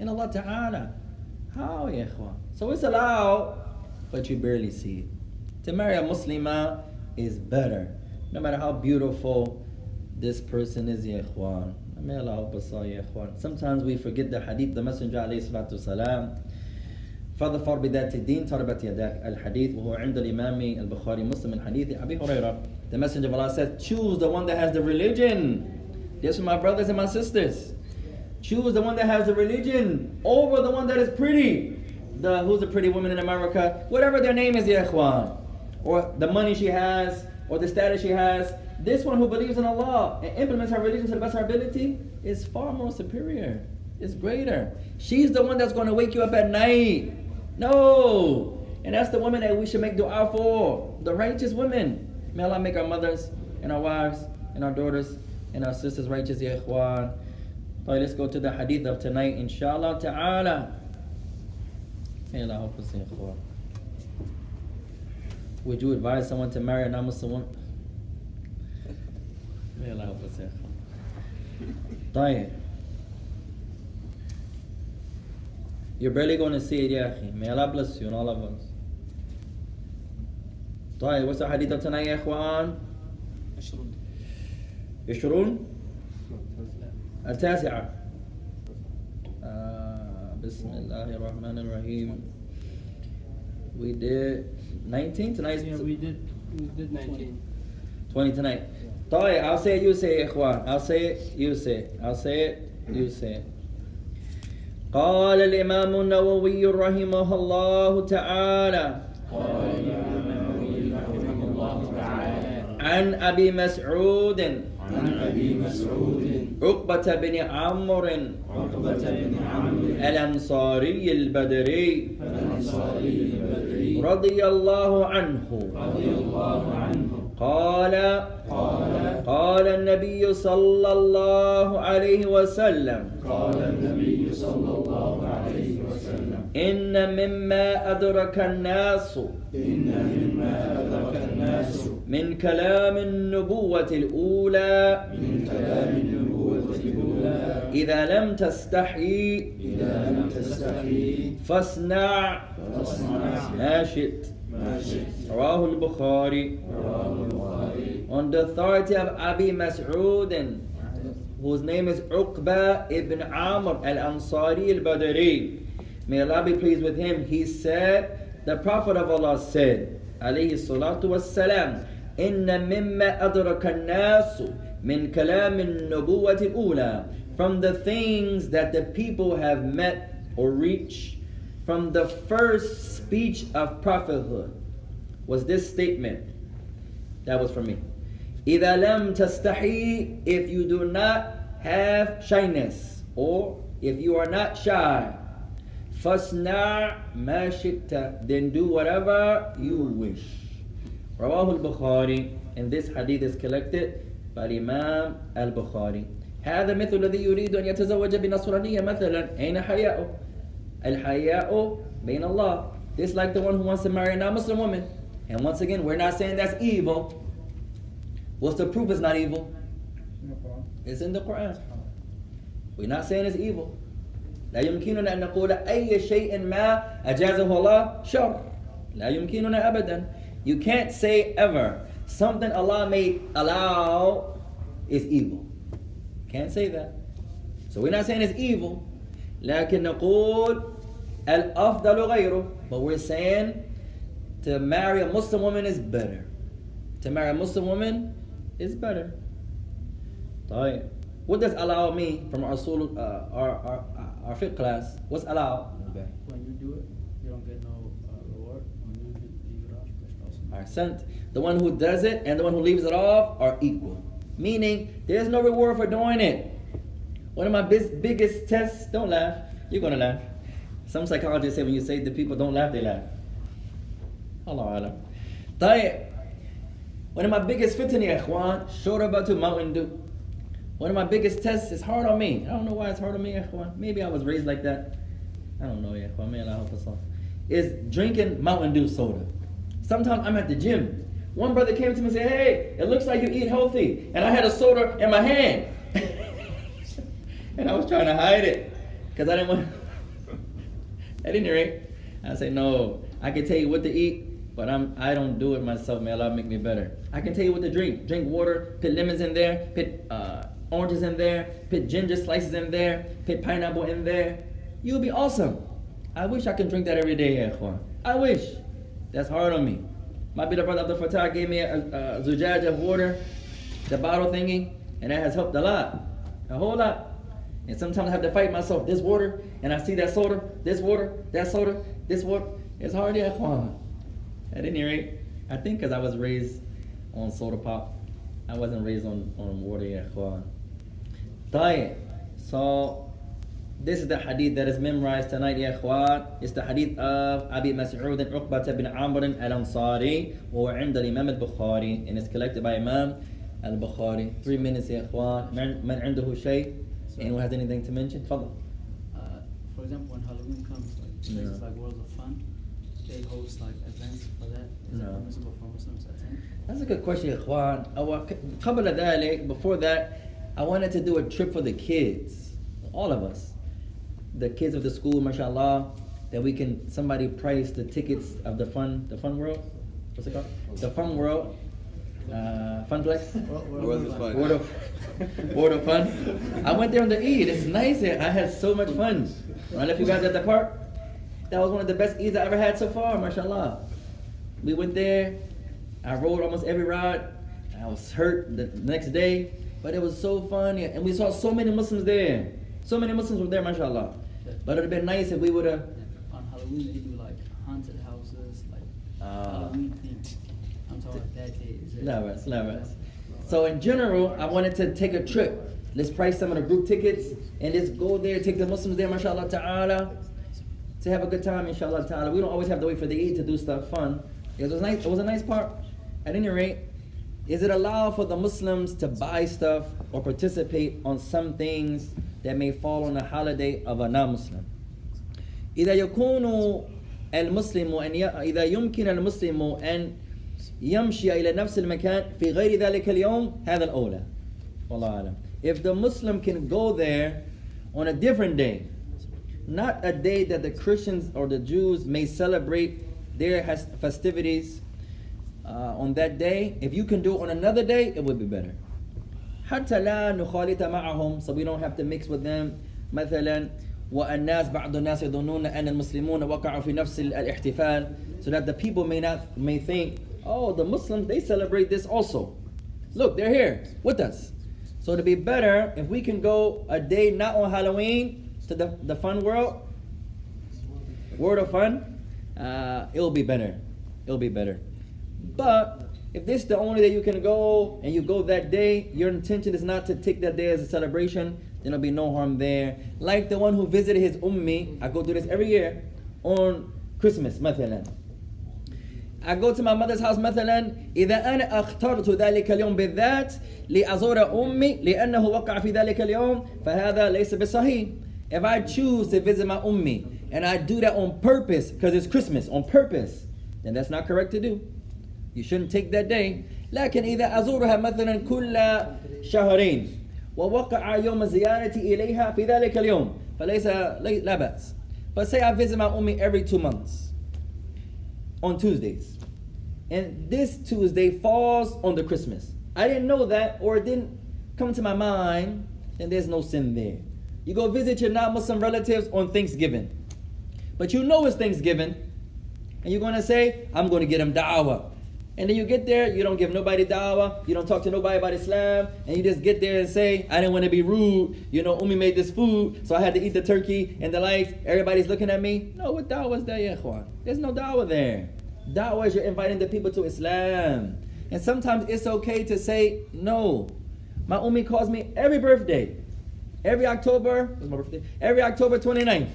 in Allah Ta'ala. How, ikhwan? So it's allowed, but you barely see it. To marry a Muslimah is better. No matter how beautiful this person is, ikhwan. May Allah help us all, ikhwan. Sometimes we forget the hadith, the Messenger alayhi salatu salam. فاظفر بذات الدين تربت يداك الحديث وهو عند الإمام البخاري مسلم من حديث أبي هريرة The Messenger of Allah said, choose the one that has the religion. This for my brothers and my sisters. Choose the one that has the religion over the one that is pretty. The who's the pretty woman in America? Whatever their name is, ya ikhwan. Or the money she has, or the status she has. This one who believes in Allah and implements her religion to the best of her ability is far more superior. It's greater. She's the one that's going to wake you up at night. no. And that's the woman that we should make dua for. The righteous women. May Allah make our mothers and our wives and our daughters and our sisters righteous, ya ikhwan. Alright, let's go to the hadith of tonight, inshallah ta'ala. May Allah help us, ya ikhwan. Would you advise someone to marry a non-Muslim woman? May Allah help us, ya ikhwan. You're barely going to see it, ya akhi. May Allah bless you and all of us. طيب, what's the hadith of tonight, ya ikhwan? عشرون عشرون التاسعة آه بسم الله الرحمن الرحيم We did 19 tonight. Yeah, we did. We did 19. 20 tonight. طيب, I'll say it, you say it, إخوان. I'll say it, you say it. I'll say it, you say it. قال الإمام النووي رحمه الله تعالى. عن أبي مسعود. عن أبي مسعود عقبة بن عمرو. عقبة بن عمرو الأنصاري البدري. الأنصاري البدري رضي الله عنه. رضي الله عنه قال قال. قال النبي صلى الله عليه وسلم. قال النبي صلى الله عليه وسلم. إن مما أدرك الناس إن مما أدرك الناس من كلام النبوة الأولى من كلام النبوة الأولى. إذا لم تستحي إذا لم تستحي فاصنع فاصنع ما شئت. ما شئت. رواه البخاري. رواه البخاري. On the authority of Abi Mas'ud whose name is Uqba ibn Amr al-Ansari al-Badri may Allah be pleased with him he said the Prophet of Allah said عليه الصلاة والسلام إن مما أدرك الناس من كلام النبوة الأولى from the things that the people have met or reached from the first speech of prophethood was this statement that was for me إذا لم تستحي if you do not have shyness or if you are not shy فاصنع ما شئت then do whatever you wish رواه البخاري and this hadith is collected by Imam al-Bukhari هذا مثل الذي يريد أن يتزوج بنصرانية مثلا أين حياؤه الحياء بين الله this like the one who wants to marry a non-Muslim woman and once again we're not saying that's evil what's the proof it's not evil it's in the Quran we're not saying it's evil لا يمكننا أن نقول أي شيء ما أجازه الله شر لا يمكننا أبدا you can't say ever something Allah may allow is evil can't say that so we're not saying it's evil لكن نقول الأفضل غيره but we're saying to marry a Muslim woman is better to marry a Muslim woman is better. Right. What does allow mean from our soul, uh, our, our, our fit class? What's allow? Okay. When you do it, you don't get no uh, reward. When you leave it off. The one who does it and the one who leaves it off are equal. Meaning, there's no reward for doing it. One of my bis- biggest tests, don't laugh, you're gonna laugh. Some psychologists say when you say the people don't laugh, they laugh. Allah Allah. One of my biggest fitna, ikhwan, short about to Mountain Dew. One of my biggest tests is hard on me. I don't know why it's hard on me, ikhwan. Maybe I was raised like that. I don't know, ikhwan. Man, I hope it's all. Is drinking Mountain Dew soda. Sometimes I'm at the gym. One brother came to me and said, Hey, it looks like you eat healthy. And I had a soda in my hand. and I was trying to hide it because I didn't want. At any rate, I said, No, I can tell you what to eat but I'm, I don't do it myself, man. Allah make me better. I can tell you what to drink. Drink water, put lemons in there, put uh, oranges in there, put ginger slices in there, put pineapple in there. You'll be awesome. I wish I could drink that every day, ikhwan. I wish. That's hard on me. My big brother Abdul Fattah gave me a, a zujaj of water, the bottle thingy, and that has helped a lot. A whole lot. And sometimes I have to fight myself. This water, and I see that soda, this water, that soda, this water. It's hard, ikhwan. At any rate, I think because I was raised on soda pop, I wasn't raised on, on water, yeah, ikhwan. طيب. So, this is the hadith that is memorized tonight, ya ikhwan. It's the hadith of Abi Mas'ud and Uqbah bin Amr al-Ansari or عند الإمام البخاري and it's collected by Imam al-Bukhari. Three minutes, ya ikhwan. من من عنده شيء? Anyone has anything to mention? تفضل. Uh, for example, when Halloween comes, like places Yeah. like Worlds of Fun, they host like events for that. Is No. it permissible for Muslims to attend? That's a good question, ya ikhwan. أو قبل ذلك, before that, I wanted to do a trip for the kids. All of us. The kids of the school, mashallah, that we can, somebody price the tickets of the fun, the fun world? What's it called? The fun world. Uh, Funplex? World of Fun. World of, World of Fun. I went there on the Eid. It's nice there. I had so much fun. I don't know if you guys at the park. That was one of the best Eids I ever had so far, mashallah. We went there. I rode almost every ride. I was hurt the next day, but it was so fun. And we saw so many Muslims there. So many Muslims were there, mashallah. But it would have been nice if we would have. On Halloween, they do like haunted houses, like Ah. Halloween themed. I'm talking about that day. Levers, levers. So in general, I wanted to take a trip. Let's price some of the group tickets and let's go there, take the Muslims there, mashallah ta'ala, to have a good time, inshallah ta'ala. We don't always have to wait for the Eid to do stuff fun. It was nice. It was a nice part. At any rate, is it allowed for the Muslims to buy stuff or participate on some things that may fall on the holiday of a non-Muslim? إذا يكون المسلم أن ي... إذا يمكن المسلم أن يمشي إلى نفس المكان في غير ذلك اليوم هذا الأولى والله أعلم if the Muslim can go there on a different day not a day that the Christians or the Jews may celebrate their has- festivities uh, on that day if you can do it on another day it would be better حتى لا نخالط معهم so we don't have to mix with them مثلا والناس بعض الناس يظنون أن المسلمون وقعوا في نفس ال- الاحتفال so that the people may not may think oh the Muslims they celebrate this also look they're here with us so to be better if we can go a day not on Halloween to the, the fun world world of fun uh, it'll be better it'll be better but if this is the only day you can go and you go that day, your intention is not to take that day as a celebration, then there'll be no harm there. Like the one who visited his ummi, I go do this every year on Christmas, مثلا. I go to my mother's house مثلا إذا أنا اخترت ذلك اليوم بالذات لأزور أمي لأنه وقع في ذلك اليوم فهذا ليس بصحيح. If I choose to visit my ummi and I do that on purpose because it's Christmas on purpose, then that's not correct to do. You shouldn't take that day. لكن إذا أزورها مثلا كل شهرين ووقع يوم زيارتي إليها في ذلك اليوم فليس لي- لا بأس. But say I visit my ummi every two months on Tuesdays. And this Tuesday falls on the Christmas. I didn't know that or it didn't come to my mind, then there's no sin there. You go visit your non-Muslim relatives on Thanksgiving. But you know it's Thanksgiving. And you're going to say, I'm going to get them da'wah. And then you get there, you don't give nobody da'wah, you don't talk to nobody about Islam, and you just get there and say, I didn't want to be rude, you know, Umi made this food, so I had to eat the turkey and the lights, everybody's looking at me. No, what da'wah is that, ya ikhwan? There's no da'wah there. Da'wah is you're inviting the people to Islam. And sometimes it's okay to say no. My Umi calls me every birthday. Every October, what's my birthday? Every October 29th.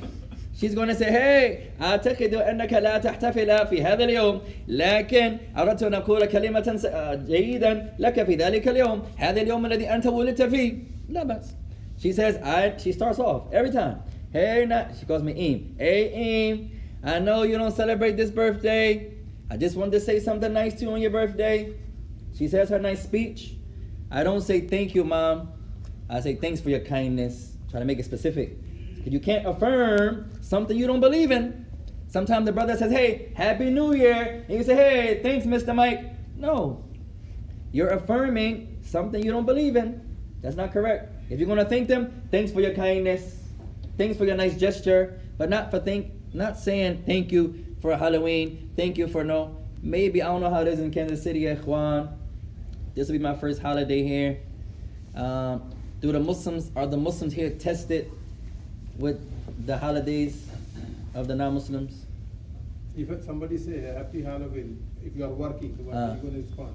She's going to say, hey, أعتقد أنك لا تحتفل في هذا اليوم لكن أردت أن أقول كلمة س- آه، جيدا لك في ذلك اليوم هذا اليوم الذي أنت ولدت فيه لا بأس She says, I, she starts off every time. Hey, na, she calls me Eem. Hey, Eem, I know you don't celebrate this birthday. I just wanted to say something nice to you on your birthday. She says her nice speech. I don't say thank you, mom. I say thanks for your kindness. Try to make it specific. You can't affirm something you don't believe in. Sometimes the brother says, hey, Happy New Year. And you say, hey, thanks, Mr. Mike. No. You're affirming something you don't believe in. That's not correct. If you're gonna thank them, thanks for your kindness, thanks for your nice gesture, but not for thank, not saying thank you for Halloween, thank you for no. Maybe I don't know how it is in Kansas City, Juan. This will be my first holiday here. Um, do the Muslims are the Muslims here tested with the holidays of the non-Muslims? If somebody say happy Halloween, if you are working, what Ah. are you going to respond?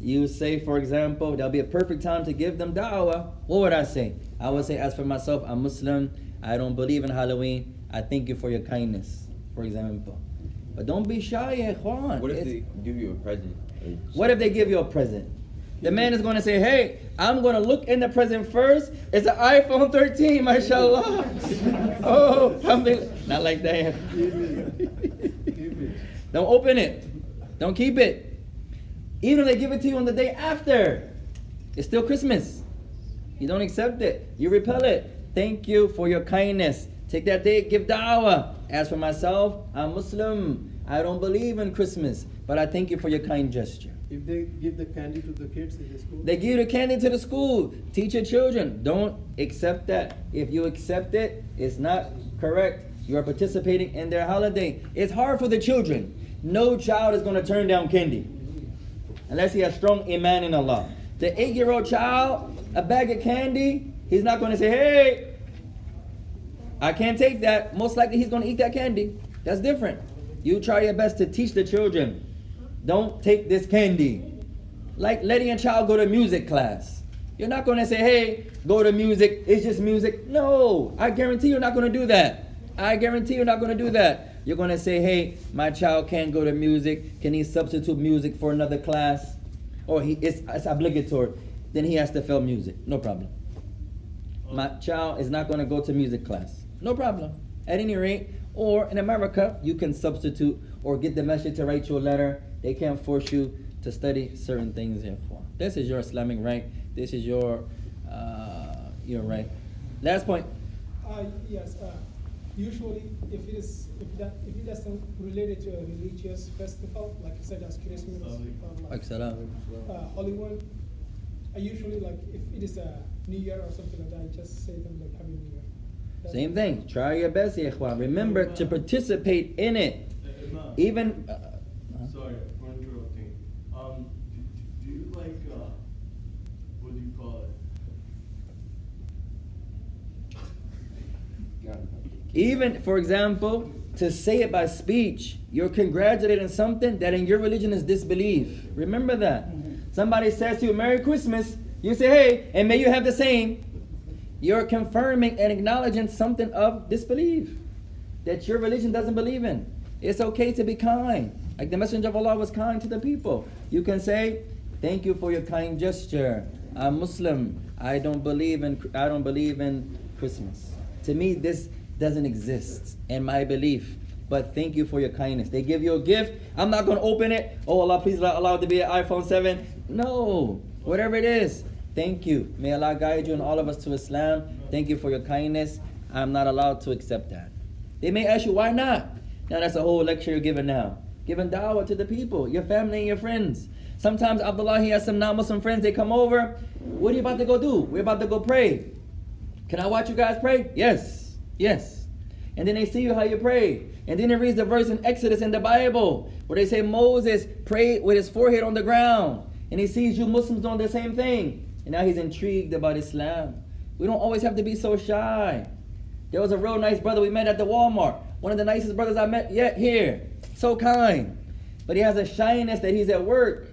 You say, for example, there'll be a perfect time to give them da'wah. What would I say? I would say, as for myself, I'm Muslim. I don't believe in Halloween. I thank you for your kindness, for example. But don't be shy, ya ikhwan. What if It's- they give you a present? What if they give you a present? The man is going to say, hey, I'm going to look in the present first. It's an iPhone 13, mashallah. oh, alhamdulillah. Not like that. Don't open it. Don't keep it. Even if they give it to you on the day after, it's still Christmas. You don't accept it. You repel it. Thank you for your kindness. Take that day, give da'wah. As for myself, I'm Muslim. I don't believe in Christmas, but I thank you for your kind gesture. If they give the candy to the kids in the school? They give the candy to the school. Teach your children. Don't accept that. If you accept it, it's not correct. You are participating in their holiday. It's hard for the children. No child is going to turn down candy unless he has strong iman in Allah. The eight-year-old child, a bag of candy, he's not going to say, "Hey, I can't take that." Most likely, he's going to eat that candy. That's different. You try your best to teach the children. Don't take this candy. Like letting a child go to music class. You're not going to say, hey, go to music, it's just music. No, I guarantee you're not going to do that. I guarantee you're not going to do that. You're going to say, hey, my child can't go to music. Can he substitute music for another class? Or he, it's, it's obligatory. Then he has to fail music. No problem. My child is not going to go to music class. No problem. At any rate, or in America, you can substitute or get the message to write you a letter. They can't force you to study certain things. Therefore, this is your Islamic right. This is your uh, your right. Last point. Uh, yes, uh, usually if it is, if that, if it doesn't relate to a religious festival, like you said, as Christmas, or like, Excellent. uh, Halloween, I usually like, if it is a New Year or something like that, I just say them like Happy New Year. Same thing. Try your best, ya. Remember to participate in it. Even. Uh, Sorry for interrupting. Um, do, do you like, uh, what do you call it? Even, for example, to say it by speech, you're congratulating something that in your religion is disbelief. Remember that. Somebody says to you, Merry Christmas, you say, hey, and may you have the same. You're confirming and acknowledging something of disbelief that your religion doesn't believe in. It's okay to be kind. Like the Messenger of Allah was kind to the people. You can say, Thank you for your kind gesture. I'm Muslim. I don't believe in I don't believe in Christmas. To me, this doesn't exist in my belief. But thank you for your kindness. They give you a gift. I'm not going to open it. Oh Allah, please allow it to be an iPhone 7. No, whatever it is. Thank you. May Allah guide you and all of us to Islam. Thank you for your kindness. I'm not allowed to accept that. They may ask you, why not? Now that's a whole lecture you're giving now. Giving dawah to the people, your family and your friends. Sometimes Abdullah, he has some non-Muslim friends, they come over. What are you about to go do? We're about to go pray. Can I watch you guys pray? Yes. Yes. And then they see you how you pray. And then it reads the verse in Exodus in the Bible where they say Moses prayed with his forehead on the ground. And he sees you Muslims doing the same thing. And now he's intrigued about Islam. We don't always have to be so shy. There was a real nice brother we met at the Walmart. One of the nicest brothers I met yet here. So kind. But he has a shyness that he's at work.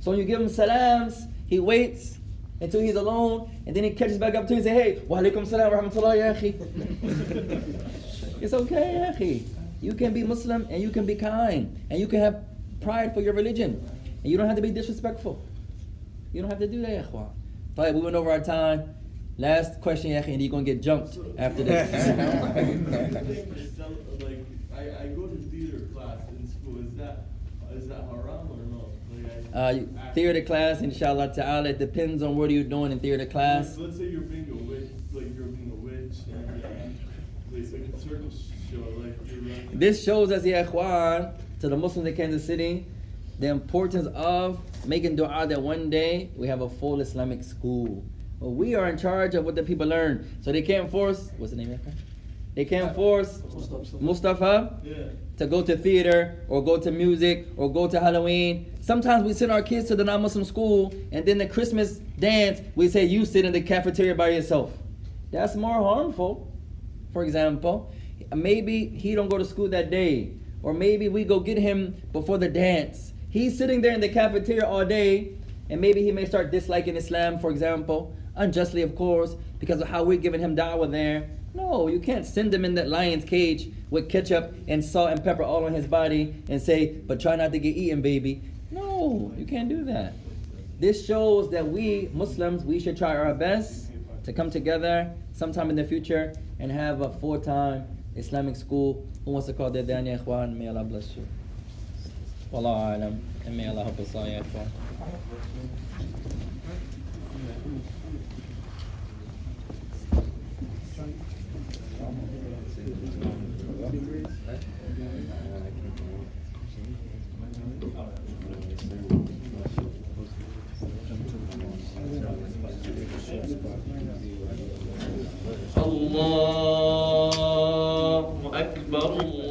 So when you give him salams, he waits until he's alone, and then he catches back up to you and say, Hey, wa alaikum salam wa rahmatullah ya it's okay, ya. You can be Muslim and you can be kind. And you can have pride for your religion. And you don't have to be disrespectful. You don't have to do that, ikhwan. But we went over our time. Last question, ya and you're going to get jumped after this. like, I, I go to theater class in school. Is that, is that haram or no? Like, I, Uh, theater class, inshallah ta'ala, it depends on what you're doing in theater class. Let's say you're being a witch, like you're being a witch, and uh, like, like a circus show, like you're. This shows us, ya ikhwan, to the Muslims in Kansas City, the importance of making dua that one day we have a full Islamic school. Well, we are in charge of what the people learn. So they can't force, what's the name of it? They can't force Mustafa Yeah. to go to theater or go to music or go to Halloween. Sometimes we send our kids to the non-Muslim school and then the Christmas dance, we say you sit in the cafeteria by yourself. That's more harmful. For example, maybe he don't go to school that day or maybe we go get him before the dance. He's sitting there in the cafeteria all day and maybe he may start disliking Islam, for example, unjustly of course, because of how we're giving him da'wah there. No, you can't send him in that lion's cage with ketchup and salt and pepper all on his body and say, but try not to get eaten, baby. No, you can't do that. This shows that we Muslims, we should try our best to come together sometime in the future and have a full-time Islamic school. Who wants to call the adhan, ya ikhwan? May Allah bless you. والله أعلم. امي الله يحفظ يا الله أكبر الله